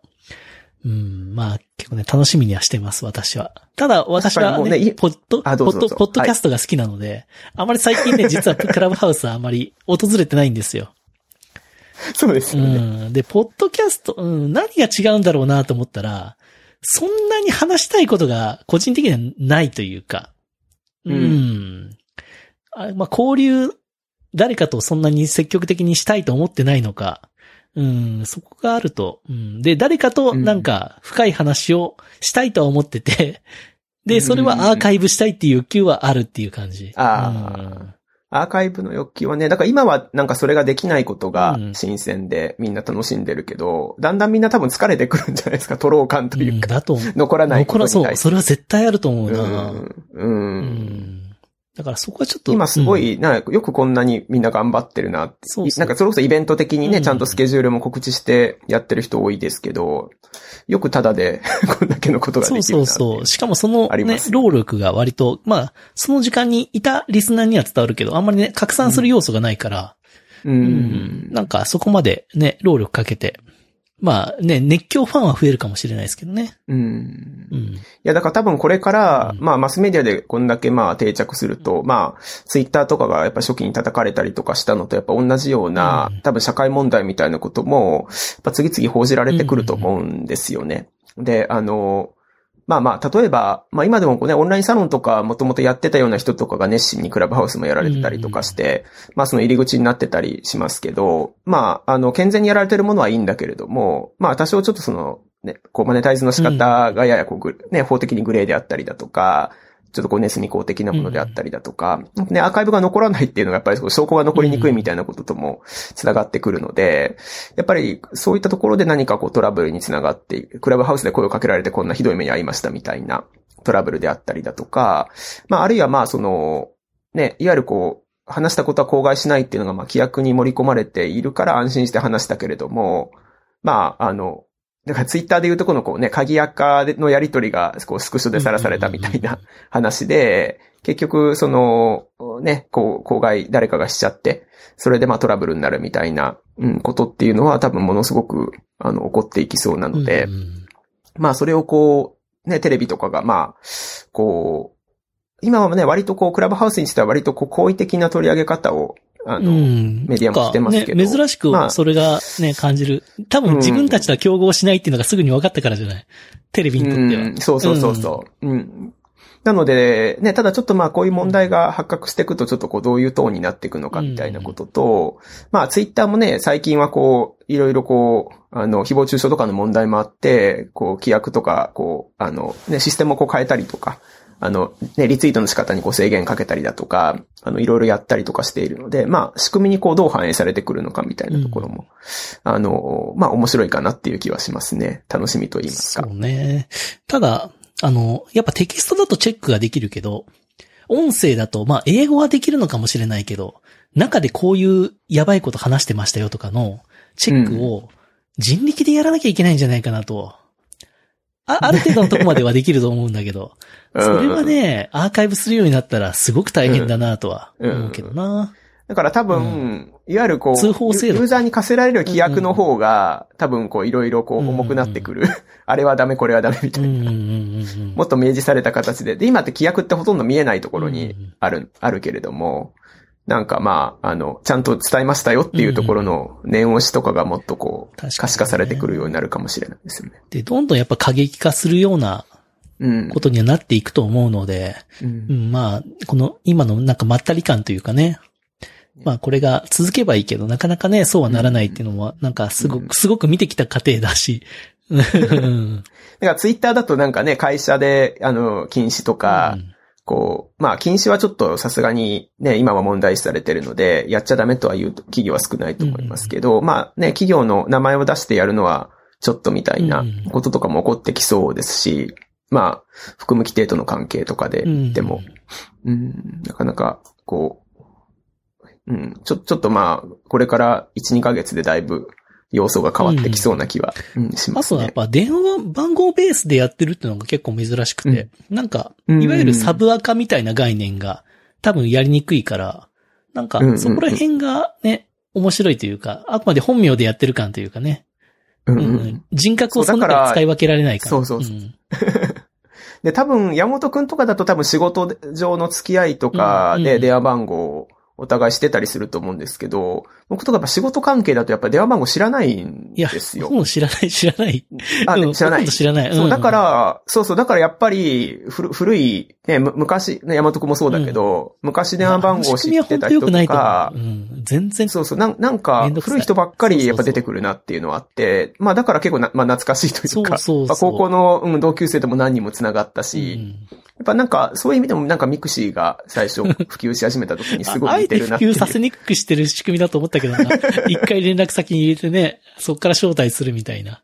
S1: うん、まあ結構ね、楽しみにはしてます、私は。ただ、私はね、ポッド、ポッド、ポッドキャストが好きなので、あまり最近ね、実はクラブハウスはあまり訪れてないんですよ。
S2: そうですね。
S1: ん。で、ポッドキャスト、うん、何が違うんだろうなと思ったら、そんなに話したいことが個人的にはないというか、うん。
S2: うん
S1: あまあ、交流、誰かとそんなに積極的にしたいと思ってないのか、うん、そこがあると。うん、で、誰かとなんか深い話をしたいとは思ってて、で、それはアーカイブしたいっていう欲求はあるっていう感じ。
S2: あアーカイブの欲求はね、だから今はなんかそれができないことが
S1: うん
S2: 新鮮でみんな楽しんでるけど、だんだんみんな多分疲れてくるんじゃないですか、トロー感と
S1: うん、
S2: いうか、
S1: だと思う。
S2: 残らないこ
S1: 残らそう。
S2: とに対して。
S1: それは絶対あると思うな。
S2: うん。う。
S1: うんん。だからそこはちょっと。
S2: 今すご
S1: うん
S2: い、なよくこんなにみんな頑張ってるなって。
S1: そうそう
S2: なんかそれこそイベント的にね、
S1: うん
S2: ちゃんとスケジュールも告知してやってる人多いですけど、よくただで こんだけのことがで
S1: そう
S2: きるなってい
S1: そうそう。しかもそのね労力が割と、まあ、その時間にいたリスナーには伝わるけど、あんまりね、拡散する要素がないから、
S2: う。
S1: うんんなんかそこまでね、労力かけて、まあね、熱狂ファンは増えるかもしれないですけどね。
S2: うん。
S1: うん。
S2: いや、だから多分これから、
S1: うん
S2: まあマスメディアでこんだけまあ定着すると、まあ、ツイッターとかがやっぱ初期に叩かれたりとかしたのとやっぱ同じような、
S1: うん
S2: 多分社会問題みたいなことも、やっぱ次々報じられてくると思うんですよね。で、あの、まあまあ、例えば、まあ今でもこうね、オンラインサロンとかもともとやってたような人とかが熱心にクラブハウスもやられてたりとかして、まあその入り口になってたりしますけど、まあ、あの、健全にやられてるものはいいんだけれども、まあ多少ちょっとその、ね、こうマネタイズの仕方がややこう、ね、法的にグレーであったりだとか、ちょっとこうネスミ公的なものであったりだとか、ね、アーカイブが残らないっていうのがやっぱりそ証拠が残りにくいみたいなこととも繋がってくるので、やっぱりそういったところで何かこうトラブルにつながって、クラブハウスで声をかけられてこんなひどい目に遭いましたみたいなトラブルであったりだとか、まああるいはまあその、ね、いわゆるこう、話したことは口外しないっていうのがまあ規約に盛り込まれているから安心して話したけれども、まああの、だからツイッターで言うとこのこうね、鍵垢のやりとりがこうスクショでさらされたみたいな話で、結局その、ね、こう、口外誰かがしちゃって、それでまあトラブルになるみたいな、うん、ことっていうのは多分ものすごく、あの、起こっていきそうなので、
S1: うん。
S2: まあそれをこう、ね、テレビとかがまあ、こう、今はね、割とこう、クラブハウスにしては割とこう、好意的な取り上げ方を、あの、
S1: うん
S2: メディアもしてますけど
S1: ね、珍しく
S2: まあ
S1: それがね、感じる。多分自分たちとは競合しないっていうのがすぐに分かったからじゃない？テレビにとっては。
S2: うん、そうそうそうそう。うん。なので、ね、ただちょっとまあこういう問題が発覚していくとちょっとこうどういうトーンになっていくのかみたいなことと、まあツイッターもね、最近はこう、いろいろこう、あの、誹謗中傷とかの問題もあって、こう、規約とか、こう、あの、ね、システムをこう変えたりとか、あの、ね、リツイートの仕方にこう制限かけたりだとか、あの、いろいろやったりとかしているので、まあ、仕組みにこうどう反映されてくるのかみたいなところも、あの、まあ、面白いかなっていう気はしますね。楽しみと言いますか。
S1: そうね。ただ、あの、やっぱテキストだとチェックができるけど、音声だと、まあ、英語はできるのかもしれないけど、中でこういうやばいこと話してましたよとかのチェックを人力でやらなきゃいけないんじゃないかなと。あ、ある程度のとこまではできると思うんだけど、
S2: うん。
S1: それはね、アーカイブするようになったらすごく大変だなとは
S2: うん。
S1: 思うけどな。
S2: だから多分、
S1: う
S2: いわゆるこう、
S1: 通報制度。
S2: ユユーザーに課せられる規約の方が、多分こう、いろいろこう、
S1: うん
S2: 重くなってくる。あれはダメ、これはダメみたいな。もっと明示された形で。で、今って規約ってほとんど見えないところに
S1: うん
S2: ある、あるけれども、なんかまあ、あの、ちゃんと伝えましたよっていうところの念押しとかがもっとこう、可視化されてくるようになるかもしれないですよね。
S1: で、どんどんやっぱ過激化するような
S2: うん。
S1: ことにはなっていくと思うので、
S2: う
S1: うんん、まあ、この今のなんかまったり感というかね、まあこれが続けばいいけど、なかなかね、そうはならないっていうのも、なんかすご
S2: うん。
S1: く、すごく見てきた過程だし、うん
S2: だからツイッターだとなんかね、会社で、あの、禁止とか、こう、まあ、禁止はちょっとさすがにね、今は問題視されてるので、やっちゃダメとは言う企業は少ないと思いますけど、まあね、企業の名前を出してやるのは、ちょっとみたいなこととかも起こってきそうですし、まあ、含む規定との関係とかで、
S1: うん
S2: でも、うん、なかなか、こう、うん、ちょ、ちょっとまあ、これから1、2ヶ月でだいぶ要素が変わってきそうな気は、うん。しますね。
S1: あとはやっぱ電話番号ベースでやってるっていうのが結構珍しくて、なんか、
S2: うん。
S1: いわゆるサブアカみたいな概念が多分やりにくいから、なんか
S2: うんうんうん。
S1: そこら辺がね、面白いというか、あくまで本名でやってる感というかね、
S2: うん
S1: う
S2: うんん。
S1: 人格をその中で使い分けられないから。
S2: そうそうそう。ん。で、多分、山本くんとかだと多分仕事上の付き合いとか
S1: うんうん
S2: で電話番号をお互いしてたりすると思うんですけど、僕とかやっぱ仕事関係だとやっぱ電話番号知らないん
S1: いや、
S2: ですよ。
S1: もう知らない、知らない。
S2: あ、
S1: うん
S2: 知らない。
S1: 知らない。
S2: そう、だか
S1: ん、
S2: ら、そうそう、だからやっぱり、古古い、ね、む昔、ね、山徳もそうだけど、昔電話番号を知ってた人と
S1: と思う
S2: か
S1: う、ん。全然。
S2: そうそう、なんなんか古い人ばっかりやっぱ出てくるなっていうのはあって、まあだから結構な、まあ懐かしいというか、
S1: そうそうそう
S2: まあ高校の、うん、同級生とも何人も繋がった
S1: う
S2: し、
S1: ん
S2: やっぱなんか、そういう意味でもなんか mixi が最初普及し始めた時にすごい似
S1: て普
S2: てるなっていう。
S1: 及させにくくしてる仕組みだと思ったけどな。一回連絡先に入れてね、そっから招待するみたいな。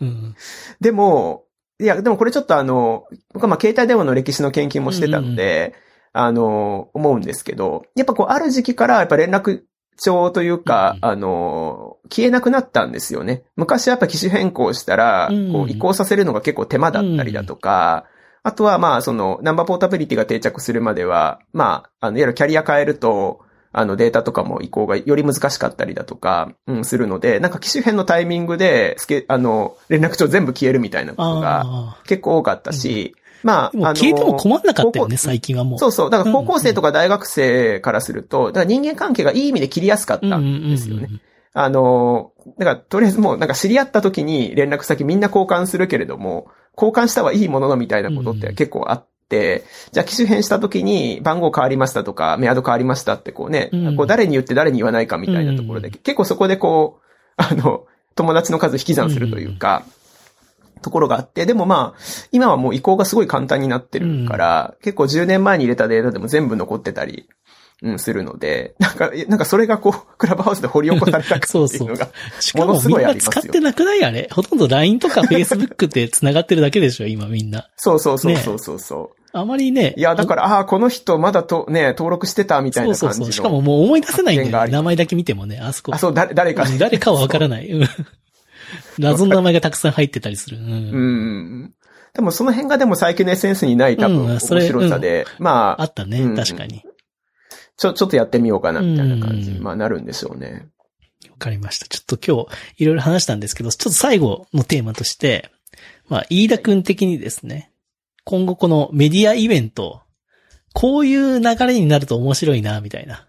S1: うん。
S2: でも、いや、でもこれちょっとあの、僕はまあ携帯電話の歴史の研究もしてたので、あの、思うんですけど、やっぱこうある時期からやっぱ連絡帳というか、
S1: うん
S2: あの、消えなくなったんですよね。昔はやっぱ機種変更したら、
S1: うん
S2: こう移行させるのが結構手間だったりだとか、あとはまあそのナンバーポータビリティが定着するまでは、まあ、あの、いわゆるキャリア変えると、あのデータとかも移行がより難しかったりだとか、うん、するので、なんか機種変のタイミングで、スケ、あの、連絡帳全部消えるみたいなことが
S1: あ
S2: 結構多かったし、まあ、
S1: あ。でも
S2: あの
S1: 消えても困んなかったよ
S2: 高
S1: ね、最近はもう。
S2: そうそう。だから高校生とか大学生からすると、だから人間関係がいい意味で切りやすかったんですよね。あの、だからとりあえずもうなんか知り合った時に連絡先みんな交換するけれども、交換したはいいもののみたいなことって結構あって、じゃあ機種変した時に番号変わりましたとか、メアド変わりましたってこうね、
S1: うん。
S2: こう誰に言って誰に言わないかみたいなところで、結構そこでこう、あの、友達の数引き算するというか、ところがあって、でもまあ、今はもう移行がすごい簡単になってるから、結構10年前に入れたデータでも全部残ってたり、うん、するので、なんか、なんかそれがこう、クラブハウスで掘り起こされた感っていうのが、
S1: しかも
S2: ものすごい
S1: みんな
S2: ありますよ
S1: 使ってなくないあれ？ほとんど LINE とか Facebook で繋がってるだけでしょ、今みんな。
S2: そうそうそうそうそうそう。
S1: あまりね。
S2: いや、だから、ああー、この人まだとね、登録してたみたいな感じの。
S1: そうそうそう。しかももう思い出せないんだよ名前だけ見てもね、あそこ。
S2: あ、そう、誰、誰か。
S1: うん誰かはわからない。うん謎の名前がたくさん入ってたりする。うん
S2: うん。でもその辺がでも最近の SNS にない多分面白さで、まあ、
S1: あったね、
S2: うん
S1: 確かに。
S2: ちょ、ちょっとやってみようかなみたいな感じに、
S1: うん
S2: まあなるんでしょうね。
S1: わかりました。ちょっと今日いろいろ話したんですけど、ちょっと最後のテーマとして、まあ、飯田くん的にですね、今後このメディアイベント、こういう流れになると面白いな、みたいな。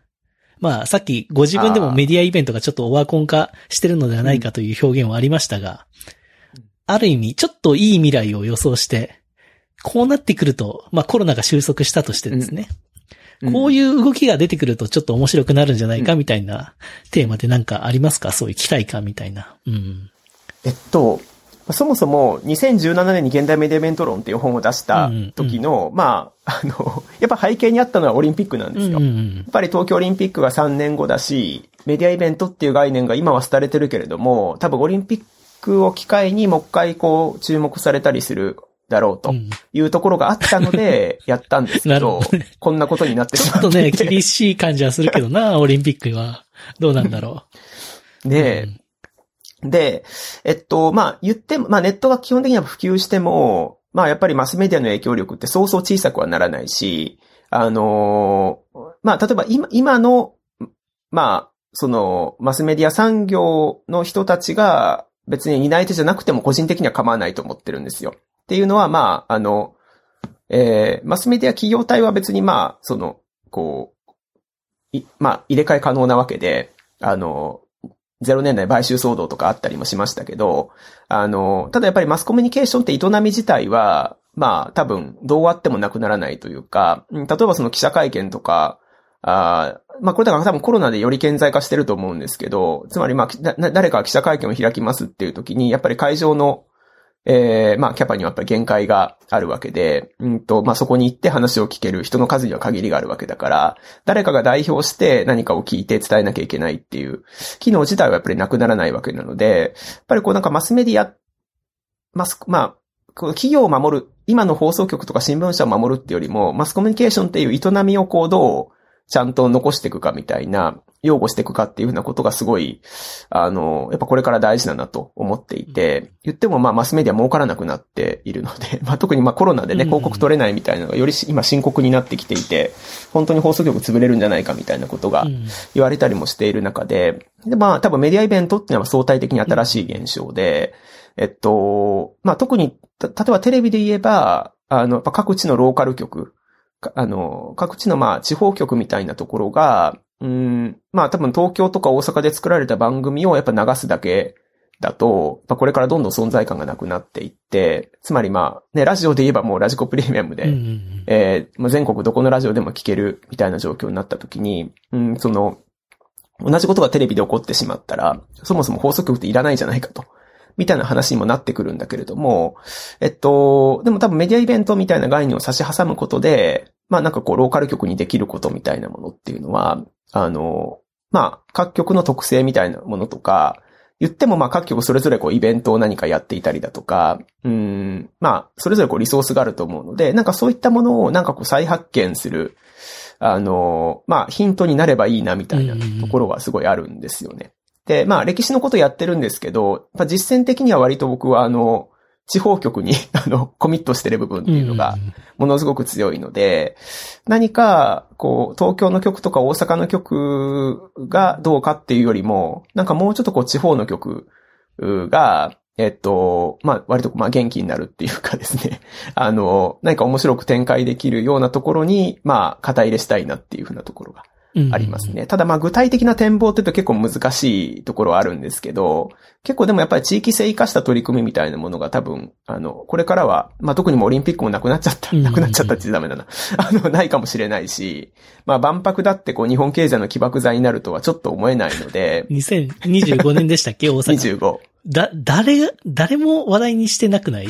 S1: まあ、さっきご自分でもメディアイベントがちょっとオワコン化してるのではないかという表現はありましたが、ある意味、ちょっといい未来を予想して、こうなってくると、まあコロナが収束したとしてですね、こう
S2: い
S1: いう動きが出てくるとちょっと面白くなるんじゃないかみたいなテーマでなんかありますか？そういう期待感みたいな。うん。
S2: えっと、そもそも2017年に現代メディアイベント論っていう本を出した時の、まあ、あの、やっぱ背景にあったのはオリンピックなんですよ。
S1: うんうん
S2: やっぱり東京オリンピックが3年後だし、メディアイベントっていう概念が今は廃れてるけれども、多分オリンピックを機会にもう一回こう注目されたりするだろうと
S1: うん
S2: いうところがあったので、やったんですけど
S1: ほどね、
S2: こんなことになってしま
S1: ちょっとね。厳しい感じはするけどな、オリンピックは。どうなんだろう。
S2: で、で、えっと、まあ言っても、まあネットが基本的には普及しても、まあやっぱりマスメディアの影響力ってそうそう小さくはならないし、あのーまあ例えば今、今の、まあ、その、マスメディア産業の人たちが別に担い手じゃなくても個人的には構わないと思ってるんですよ。っていうのは、まあ、あの、えーマスメディア企業体は別にまあ、その、こう、いまあ、入れ替え可能なわけで、あの、0年代買収騒動とかあったりもしましたけど、あの、ただやっぱりマスコミュニケーションって営み自体は、まあ多分どうあってもなくならないというか、例えばその記者会見とか、あーまあこれだから多分コロナでより顕在化してると思うんですけど、つまりまあ誰か記者会見を開きますっていう時に、やっぱり会場のえーまあ、キャパにはやっぱり限界があるわけで、うんと、まあ、そこに行って話を聞ける人の数には限りがあるわけだから、誰かが代表して何かを聞いて伝えなきゃいけないっていう機能自体はやっぱりなくならないわけなので、やっぱりこうなんかマスメディア、マス、まあ、企業を守る、今の放送局とか新聞社を守るっていうよりも、マスコミュニケーションっていう営みをこうどうちゃんと残していくかみたいな、擁護していくかっていうふうなことがすごい、あの、やっぱこれから大事だなと思っていて、言ってもまあマスメディア儲からなくなっているので、まあ特にまあコロナでね、
S1: うん。
S2: 広告取れないみたいなのがより今深刻になってきていて、本当に放送局潰れるんじゃないかみたいなことが
S1: うん。
S2: 言われたりもしている中で、で、まあ多分メディアイベントっていうのは相対的に新しい現象で、えっと、まあ特に、た例えばテレビで言えば、あの、やっぱ各地のローカル局、かあの、各地のまあ地方局みたいなところが、うん、まあ多分東京とか大阪で作られた番組をやっぱ流すだけだと、やっぱこれからどんどん存在感がなくなっていって、つまりまあね、ラジオで言えばもうラジコプレミアムで、
S1: うんうんうん
S2: えーまあ全国どこのラジオでも聞けるみたいな状況になった時に、うん、その、同じことがテレビで起こってしまったら、そもそも放送局っていらないじゃないかと。みたいな話にもなってくるんだけれども、えっと、でも多分メディアイベントみたいな概念を差し挟むことで、まあなんかこうローカル局にできることみたいなものっていうのは、あの、まあ各局の特性みたいなものとか、言ってもまあ各局それぞれこうイベントを何かやっていたりだとか、うん、まあそれぞれこうリソースがあると思うので、なんかそういったものをなんかこう再発見する、あの、まあヒントになればいいなみたいなところはすごいあるんですよね。で、まあ歴史のことやってるんですけど、やっぱ実践的には割と僕はあの、地方局に あの、コミットしてる部分っていうのが、ものすごく強いので、何か、こう、東京の曲とか大阪の曲がどうかっていうよりも、なんかもうちょっとこう、地方の曲が、えっと、まあ、割と、まあ、元気になるっていうかですね、あの、何か面白く展開できるようなところに、まあ、肩入れしたいなっていうふうなところがありますね。ただまあ具体的な展望って言うと結構難しいところはあるんですけど、結構でもやっぱり地域性生かした取り組みみたいなものが多分、あの、これからは、まあ特にもオリンピックもなくなっちゃった、
S1: うん
S2: なくなっちゃったってダメだな。あの、ないかもしれないし、まあ万博だってこう日本経済の起爆剤になるとはちょっと思えないので、
S1: 2025年でしたっけ？大阪。
S2: 25。
S1: だ、誰が、誰も話題にしてなくない？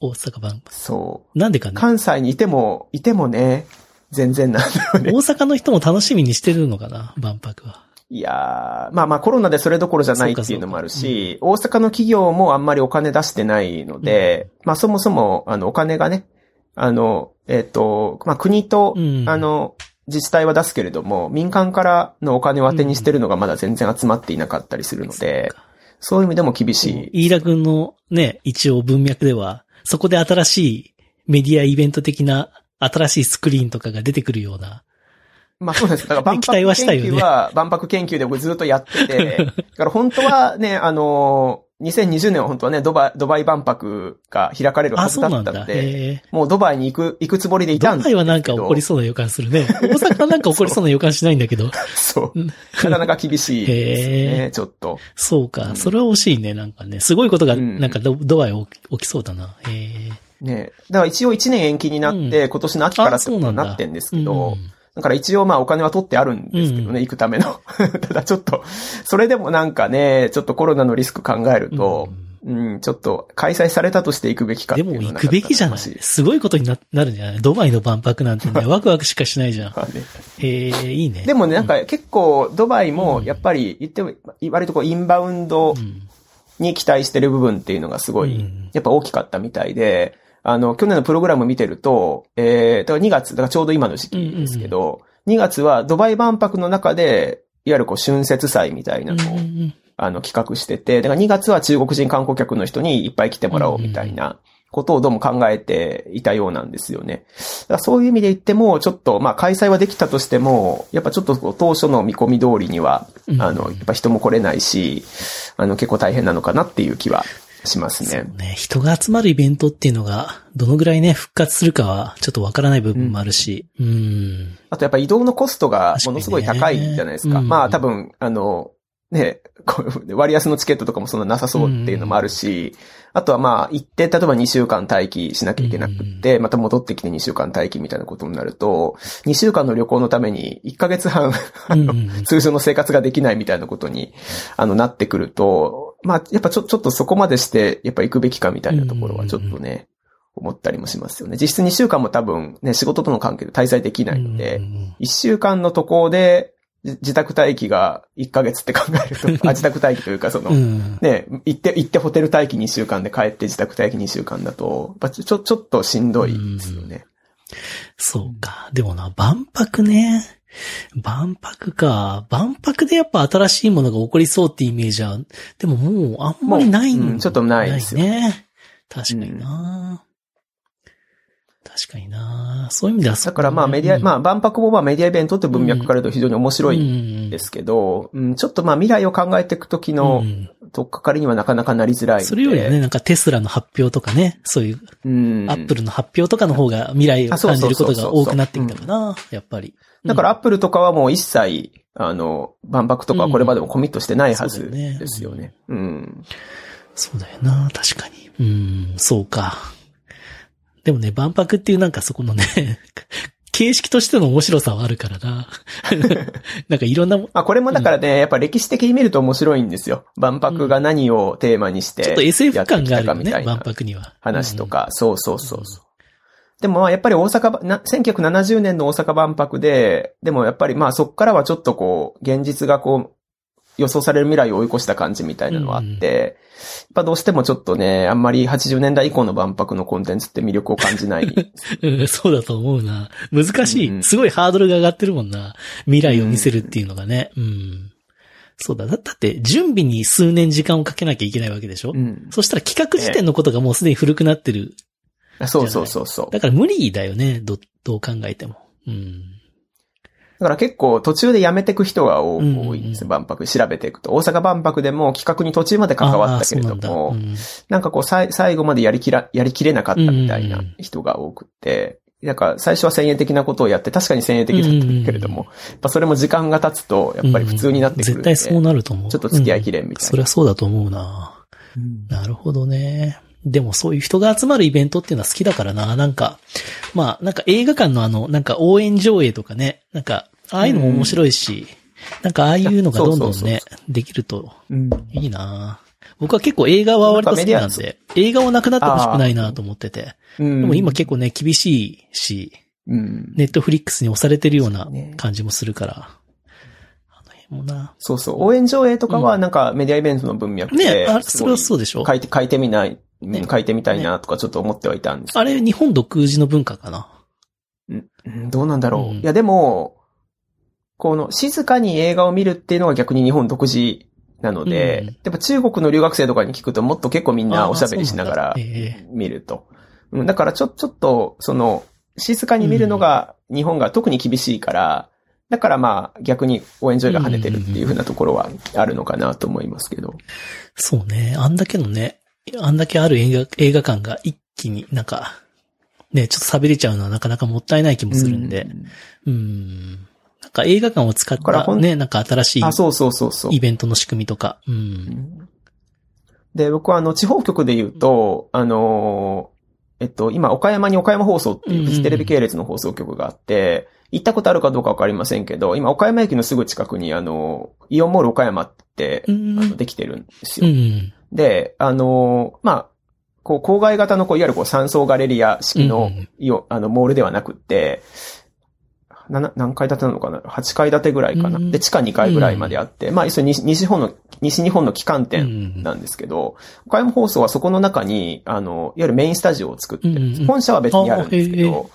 S1: 大阪版。
S2: そう。
S1: なんでかね。
S2: 関西にいても、いてもね、全然なんだよね。
S1: 大阪の人も楽しみにしてるのかな万博は。
S2: いやー、まあまあコロナでそれどころじゃないっていうのもあるし、大阪の企業もあんまりお金出してないので、まあそもそも、あの、お金がね、あの、えっ、と、まあ国と、
S1: うん
S2: あの、自治体は出すけれども、民間からのお金を当てにしてるのがまだ全然集まっていなかったりするので、そういう意味でも厳しい。
S1: 飯田君のね、一応文脈では、そこで新しいメディアイベント的な新しいスクリーンとかが出てくるような。
S2: まあそうです。だから万博研
S1: はしたよね
S2: 究は、万博研究で僕ずっとやってて、だから本当はね、あの、2020年は本当はね、ドバイ、ドバイ万博が開かれるは
S1: あ、
S2: ず
S1: だ。
S2: だったので、
S1: へえ。
S2: もうドバイに行く、行くつもりでいたんです。
S1: ドバイはなんか起こりそうな予感するね。大阪はなんか起こりそうな予感しないんだけど。
S2: そう
S1: うん。
S2: なかなか厳しいです
S1: へ
S2: ね、ちょっと。
S1: そうか。
S2: うん
S1: それは惜しいね。なんかね。すごいことが、
S2: うん
S1: なんかドドバイ起き起きそうだな。へえ。
S2: ね。だから一応1年延期になって、今年の秋からってことになってんですけ
S1: うん
S2: ど、だから一応まあお金は取ってあるんですけどね、
S1: うん。
S2: 行くための。ただちょっと、それでもなんかね、ちょっとコロナのリスク考えると、うん、ちょっと開催されたとして行くべきかって
S1: で
S2: いうのは
S1: も行くべきじゃない。すごいことにななるんじゃない。ドバイの万博なんてね、ワクワクしかしないじゃん。
S2: まあね。
S1: へえ、いいね。
S2: でもね、なんか結構ドバイもやっぱり言っても、割とこうインバウンド
S1: うん、
S2: に期待してる部分っていうのがすごい
S1: うん、
S2: やっぱ大きかったみたいで、あの、去年のプログラム見てると、えー、だから2月、だからちょうど今の時期ですけど、2月はドバイ万博の中で、いわゆるこう春節祭みたいなのを、
S1: うんうん
S2: あの、企画してて、だから2月は中国人観光客の人にいっぱい来てもらおうみたいなことをどうも考えていたようなんですよね。だからそういう意味で言っても、ちょっと、まあ開催はできたとしても、やっぱちょっと当初の見込み通りには、
S1: うん。
S2: あの、やっぱ人も来れないし、あの、結構大変なのかなっていう気はしますね。
S1: ね、人が集まるイベントっていうのが、どのぐらいね、復活するかは、ちょっとわからない部分もあるし、うん。
S2: あとやっぱ移動のコストがものすごい高いじゃないですか。
S1: 確かにねうん。
S2: まあ多分、あの、ね、割安のチケットとかもそんななさそうっていうのもあるし、あとはまあ行って、例えば2週間待機しなきゃいけなくって、また戻ってきて2週間待機みたいなことになると、2週間の旅行のために1ヶ月半、通常の生活ができないみたいなことに、あの、なってくると、まあ、やっぱちょ、ちょっとそこまでして、やっぱ行くべきかみたいなところはちょっとね、思ったりもしますよね。実質2週間も多分ね、仕事との関係で滞在できないので、
S1: うんうん
S2: 一週間の渡航で、じ自宅待機が1ヶ月って考えると、あ、自宅待機というかその、
S1: うん。
S2: ね、行って、行ってホテル待機2週間で帰って自宅待機2週間だと、やっぱちょ、ちょちょっとしんどいですよね。
S1: そうか。でもな、万博ね。万博か。万博でやっぱ新しいものが起こりそうってイメージは、でももうあんまりないん
S2: もううんちょっとないですよ。
S1: ね。確かにな、確かにな。そういう意味では
S2: だからまあメディア、ま
S1: あ
S2: あ万博もまあメディアイベントって文脈から言うと非常に面白いんですけど、うん、ちょっとまあ未来を考えていくときのとっかかりにはなかなかなりづらい。
S1: それよりはね、なんかテスラの発表とかね、そういう、
S2: うん。
S1: アップルの発表とかの方が未来を感じることが多くなってきたかな、やっぱり。
S2: だからアップルとかはもう一切、あの、万博とかはこれまでもコミットしてないはずですよね。うん。
S1: そうだよな、確かに。うん、そうか。でもね、万博っていうなんかそこのね、形式としての面白さはあるからな。なんかいろんな、ちょ
S2: まあこれもだからね、やっぱ歴史的に見ると面白いんですよ。万博が何をテーマにして、
S1: っと SF 感があるよね、万博には。
S2: 話とか、そうそうそうそう。でもまあやっぱり大阪ば、な1970年の大阪万博で、でもやっぱりまあそっからはちょっとこう、現実がこう、予想される未来を追い越した感じみたいなのはあって、やっぱどうしてもちょっとね、あんまり80年代以降の万博のコンテンツって魅力を感じない。
S1: うん。うん、そうだと思うな。難しい、
S2: うん
S1: すごいハードルが上がってるもんな。未来を見せるっていうのがね。うん。そうだ。だだって、準備に数年時間をかけなきゃいけないわけでしょ、
S2: うん。
S1: そしたら企画時点のことがもうすでに古くなってる。
S2: そうそうそうそう。
S1: だから無理だよね。ど、どう考えても。うん。
S2: だから結構途中で辞めていく人が多いんですよ、万博調べていくと。大阪万博でも企画に途中まで関わったけれども、
S1: なんだうん。
S2: なんかこう、最後までやりきら、やりきれなかったみたいな人が多くて、なんか最初は先鋭的なことをやって、確かに先鋭的だったけれども、
S1: うん
S2: やっぱそれも時間が経つと、やっぱり普通になってくるんで、
S1: 絶対そうなると思う。
S2: ちょっと付き合いきれんみたいな。
S1: うそれはそうだと思うな。なるほどね。でもそういう人が集まるイベントっていうのは好きだからな。なんか、まあ、なんか映画館のあの、なんか応援上映とかね、なんか、ああいうのも面白いし、なんかああいうのがどんどんね、できると
S2: うん。
S1: いいな。僕は結構映画は割と好きなんで、映画をなくなってほしくないなと思ってて。
S2: うん。
S1: でも今結構ね、厳しいし、
S2: うん。
S1: ネットフリックスに押されてるような感じもするから。
S2: そうそう。応援上映とかはなんかメディアイベントの文脈
S1: ね
S2: で、
S1: あそれはそうでしょ。
S2: 書いて、書いてみない、書いてみたいなとかちょっと思ってはいたんです
S1: あれ、日本独自の文化かな？
S2: うんどうなんだろう。
S1: うん
S2: いや、でも、この静かに映画を見るっていうのが逆に日本独自なので、
S1: うん
S2: やっぱ中国の留学生とかに聞くともっと結構みんなおしゃべりしながら見ると。うんだからちょ、ちょっと、その、静かに見るのが日本が特に厳しいから、だからまあ逆に応援上映が跳ねてるっていうふうなところはあるのかなと思いますけど。
S1: そうね。あんだけのね、あんだけある映画、映画館が一気になんか、ね、ちょっと喋れちゃうのはなかなかもったいない気もするんで。うん。なんか映画館を使ったね、なんか新しい
S2: あ、そうそうそうそう。
S1: イベントの仕組みとか。うん。
S2: で、僕はあの、地方局で言うと、あのーえっと、今、岡山に岡山放送っていうフジテレビ系列の放送局があって、行ったことあるかどうかわかりませんけど、今、岡山駅のすぐ近くに、あの、イオンモール岡山って、
S1: うん
S2: あのできてるんですよ。
S1: うん。
S2: で、あの、まあ、こう、郊外型の、こう、いわゆるこう、山荘ガレリア式の
S1: うん、
S2: イオンあの、モールではなくって、な何階建てなのかな ?8 階建てぐらいかな。
S1: うん
S2: で、地下2階ぐらいまであって、まあ、一緒に西西日本の、西日本の機関
S1: う
S2: 店
S1: ん。
S2: なんですけど、岡山放送はそこの中に、あの、いわゆるメインスタジオを作ってるんです
S1: うん
S2: 本社は別にあるんですけど、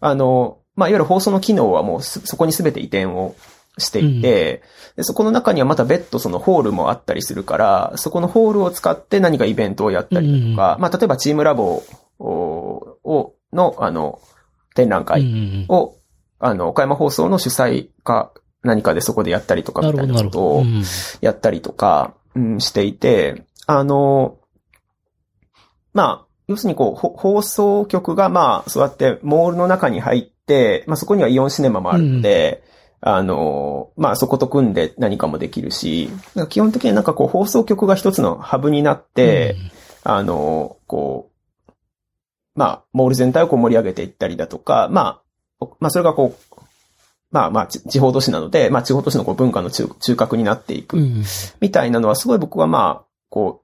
S2: あの、まあ、いわゆる放送の機能はもうすそこに全て移転をしていて、でそこの中にはまた別途そのホールもあったりするから、そこのホールを使って何かイベントをやったりとか、まあ、例えばチームラボを、をの、あの、展覧
S1: う
S2: 会
S1: ん。
S2: を、あの、岡山放送の主催か何かでそこでやったりとかみたいな。ことを
S1: うん
S2: やったりとか、うん、していて、あの、まあ、要するにこう、ほ放送局がまあ、そうやってモールの中に入って、まあそこにはイオンシネマもあるので、あの、まあそこと組んで何かもできるし、基本的になんかこう放送局が一つのハブになって、あの、こう、まあ、モール全体をこう盛り上げていったりだとか、まあ、まあそれがこう、まあまあ、ち地方都市なので、まあ地方都市のこう文化の中中核になっていく
S1: う、ん。
S2: みたいなのはすごい僕はまあ、こう、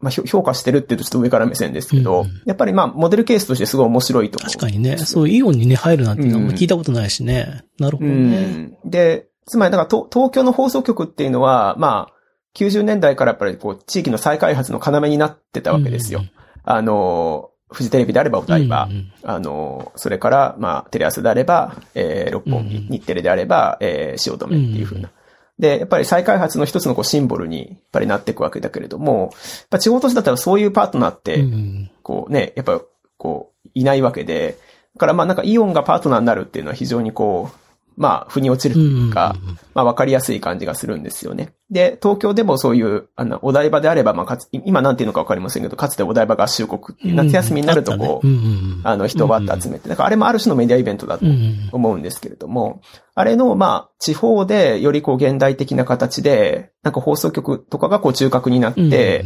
S2: まあ評価してるっていうとちょっと上から目線ですけど、
S1: うん
S2: やっぱりまあ、モデルケースとしてすごい面白いと思う。
S1: 確かにね、そう、イオンにね、入るなんていうのも聞いたことないしね。なるほ
S2: う
S1: どね。
S2: ん。で、つまりだから東東京の放送局っていうのは、まあ、90年代からやっぱりこう、地域の再開発の要になってたわけですよ。あの、フジテレビであればお
S1: うん。
S2: 台場、
S1: うん
S2: あの、それから、まあ、テレ朝であれば、えー、六本木、
S1: うん
S2: 日テレであれば、えー、汐留っていう風な。で、やっぱり再開発の一つのこうシンボルに、やっぱりなっていくわけだけれども、やっぱ地方都市だったらそういうパートナーって、
S1: うん。
S2: こうね、やっぱ、こう、いないわけで、だからまあなんかイオンがパートナーになるっていうのは非常にこう、まあ、腑に落ちるというか、まあわかりやすい感じがするんですよね。で、東京でもそういう、あの、お台場であれば、まあかつ、今なんていうのかわかりませんけど、かつてお台場合衆国っていう夏休みになるとこう、
S1: うんうんうん。
S2: あの、人をバッと集めて、だからあれもある種のメディアイベントだと
S1: うんうん
S2: 思うんですけれども、あれの、まあ、地方でよりこう現代的な形で、なんか放送局とかがこう中核になって、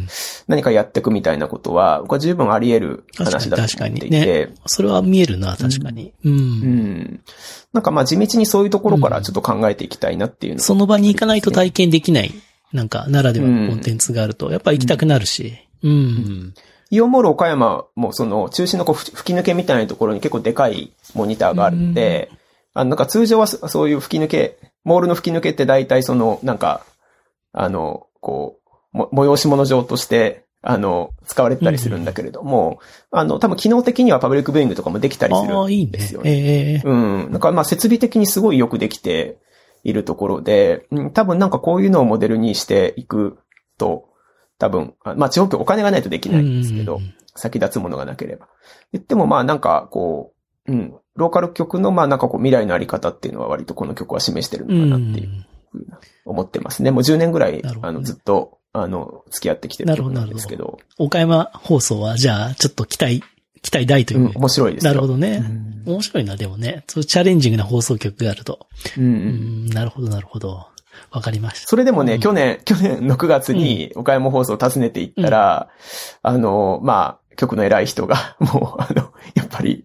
S2: 何かやっていくみたいなことは、僕は十分あり得る話だと思っていて、
S1: それは見えるな、確かに。うん。
S2: うん。なんかまあ地道にそういうところからちょっと考えていきたいなっていうの
S1: その場に行かないと体験できない、なんか、ならではのコンテンツがあると、やっぱ行きたくなるし。うん。
S2: イオンモール岡山もその中心のこうふ吹き抜けみたいなところに結構でかいモニターがあるんで、あの、なんか通常はそそういう吹き抜け、モールの吹き抜けって大体その、なんか、あの、こう、も催し物上として、あの、使われてたりするんだけれども、あの、多分機能的にはパブリックビューイングとかもできたりする
S1: ああ、いいね
S2: んですよ。ね。
S1: ええ
S2: うん。なんかまあ設備的にすごいよくできているところで、うん、多分なんかこういうのをモデルにしていくと、多分、あまあ地方局お金がないとできないんですけど、
S1: うん
S2: 先立つものがなければ。言ってもまあなんかこう、うん、ローカル局のまあなんかこう未来のあり方っていうのは割とこの曲は示してるのかなっていうふうな思ってますね。もう10年ぐらい、
S1: ね
S2: あのずっと、あの、付き合ってきてるんですけど、
S1: 岡山放送は、じゃあ、ちょっと期待、期待大という。
S2: うん、面白いですよ。
S1: なるほどね。面白いな、でもね。そうチャレンジングな放送局があると。
S2: うん。う
S1: うんん、なるほど、なるほど。わかりました。
S2: それでもね、
S1: うん
S2: 去年、去年の9月に岡山放送を訪ねていったら、あの、まあ、局の偉い人が、もう、あの、やっぱり、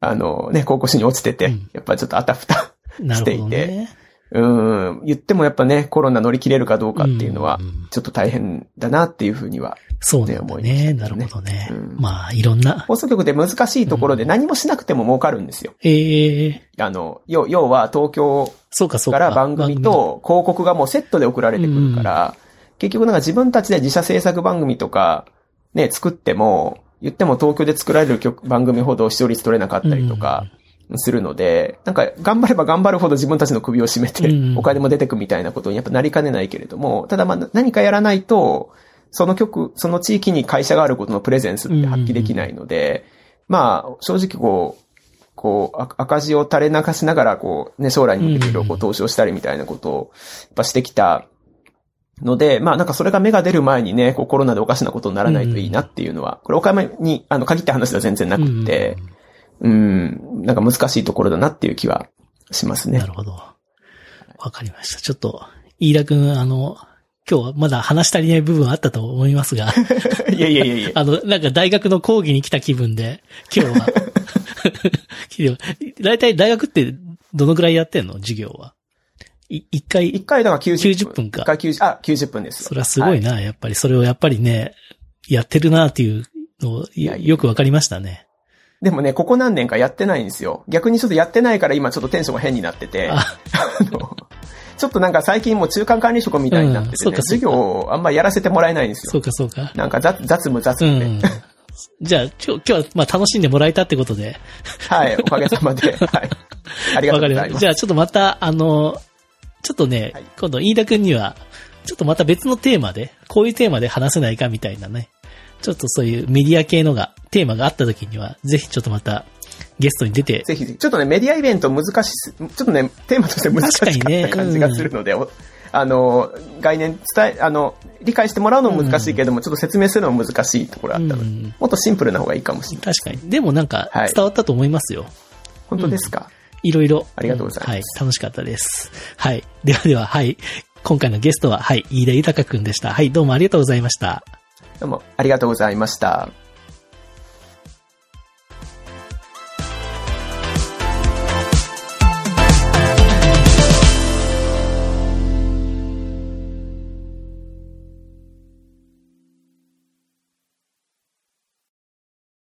S2: あのね、高校試に落ちてて、
S1: うん
S2: やっぱりちょっとあたふた、
S1: なるほどね。
S2: うん、言ってもやっぱね、コロナ乗り切れるかどうかっていうのは
S1: う、ん
S2: ちょっと大変だなっていうふうには。
S1: そう
S2: ね思いました
S1: ね。
S2: ね
S1: なるほどね
S2: うん。
S1: まあ、いろんな。
S2: 放送局で難しいところで何もしなくても儲かるんですよ。
S1: ええ
S2: あの、要要は東京
S1: か、
S2: ら番組と広告がもうセットで送られてくるから、結局なんか自分たちで自社制作番組とか、ね、作っても、言っても東京で作られる曲番組ほど視聴率取れなかったりとか、するので、なんか頑張れば頑張るほど自分たちの首を絞めて
S1: うん、
S2: お金も出てくみたいなことにやっぱなりかねないけれども、ただまあ何かやらないと、その曲、その地域に会社があることのプレゼンスって発揮できないので、まあ正直こう、こう、あ赤字を垂れ流しながら、こう、ね、将来に向けていろいろこう投資をしたりみたいなことを、やっぱしてきたので、まあなんかそれが芽が出る前にね、こうコロナでおかしなことにならないといいなっていうのは、これ岡山に、あの、限った話では全然なくって、うん、なんか難しいところだなっていう気はしますね
S1: な。るほど。わかりました。ちょっと、飯田くん、あの、今日はまだ話し足りない部分はあったと思いますが、
S2: いやいやいやいや。
S1: あの、なんか大学の講義に来た気分で、今日は。だいたい大学ってどのくらいやってんの？授業は。い一回
S2: 一、回だから90
S1: 90分か
S2: 一回90、あ、90分ですよ。
S1: それはすごいな、やっぱり。それをやっぱりね、やってるなっていうのをよくわかりましたね。
S2: でもね、ここ何年かやってないんですよ。逆にちょっとやってないから今ちょっとテンションが変になってて、あ
S1: あ、
S2: のちょっとなんか最近もう中間管理職みたいになってて、ね
S1: うん
S2: 授業をあんまやらせてもらえないんですよ。
S1: そうかそうか。
S2: なんか雑雑務雑
S1: う
S2: 務で。
S1: ん。じゃあ、今日、今日はまあ楽しんでもらえたってことで。
S2: はい、おかげさまで。はい。ありがとうござい。
S1: ま
S2: す。
S1: じゃあちょっとまた、あの、ちょっとね、
S2: はい
S1: 今度飯田くんには、ちょっとまた別のテーマで、こういうテーマで話せないかみたいなね。ちょっとそういうメディア系のが、テーマがあった時には、ぜひちょっとまた、ゲストに出て、
S2: ぜひ。ちょっとね、メディアイベント難しいす、ちょっとね、テーマとして難しかった感じがするので、おあの、概念伝え、あの、理解してもらうのも難しいけれども、ちょっと説明するのも難しいところあったので、
S1: うん
S2: もっとシンプルな方がいいかもしれない。
S1: 確かに。でもなんか、
S2: はい
S1: 伝わったと思いますよ。
S2: 本当ですか、
S1: いろいろ。
S2: ありがとうございます
S1: はい、楽しかったです。はい。ではでは、はい。今回のゲストは、はい、飯田豊くんでした。はい、どうもありがとうございました。
S2: どうもありがとうございました。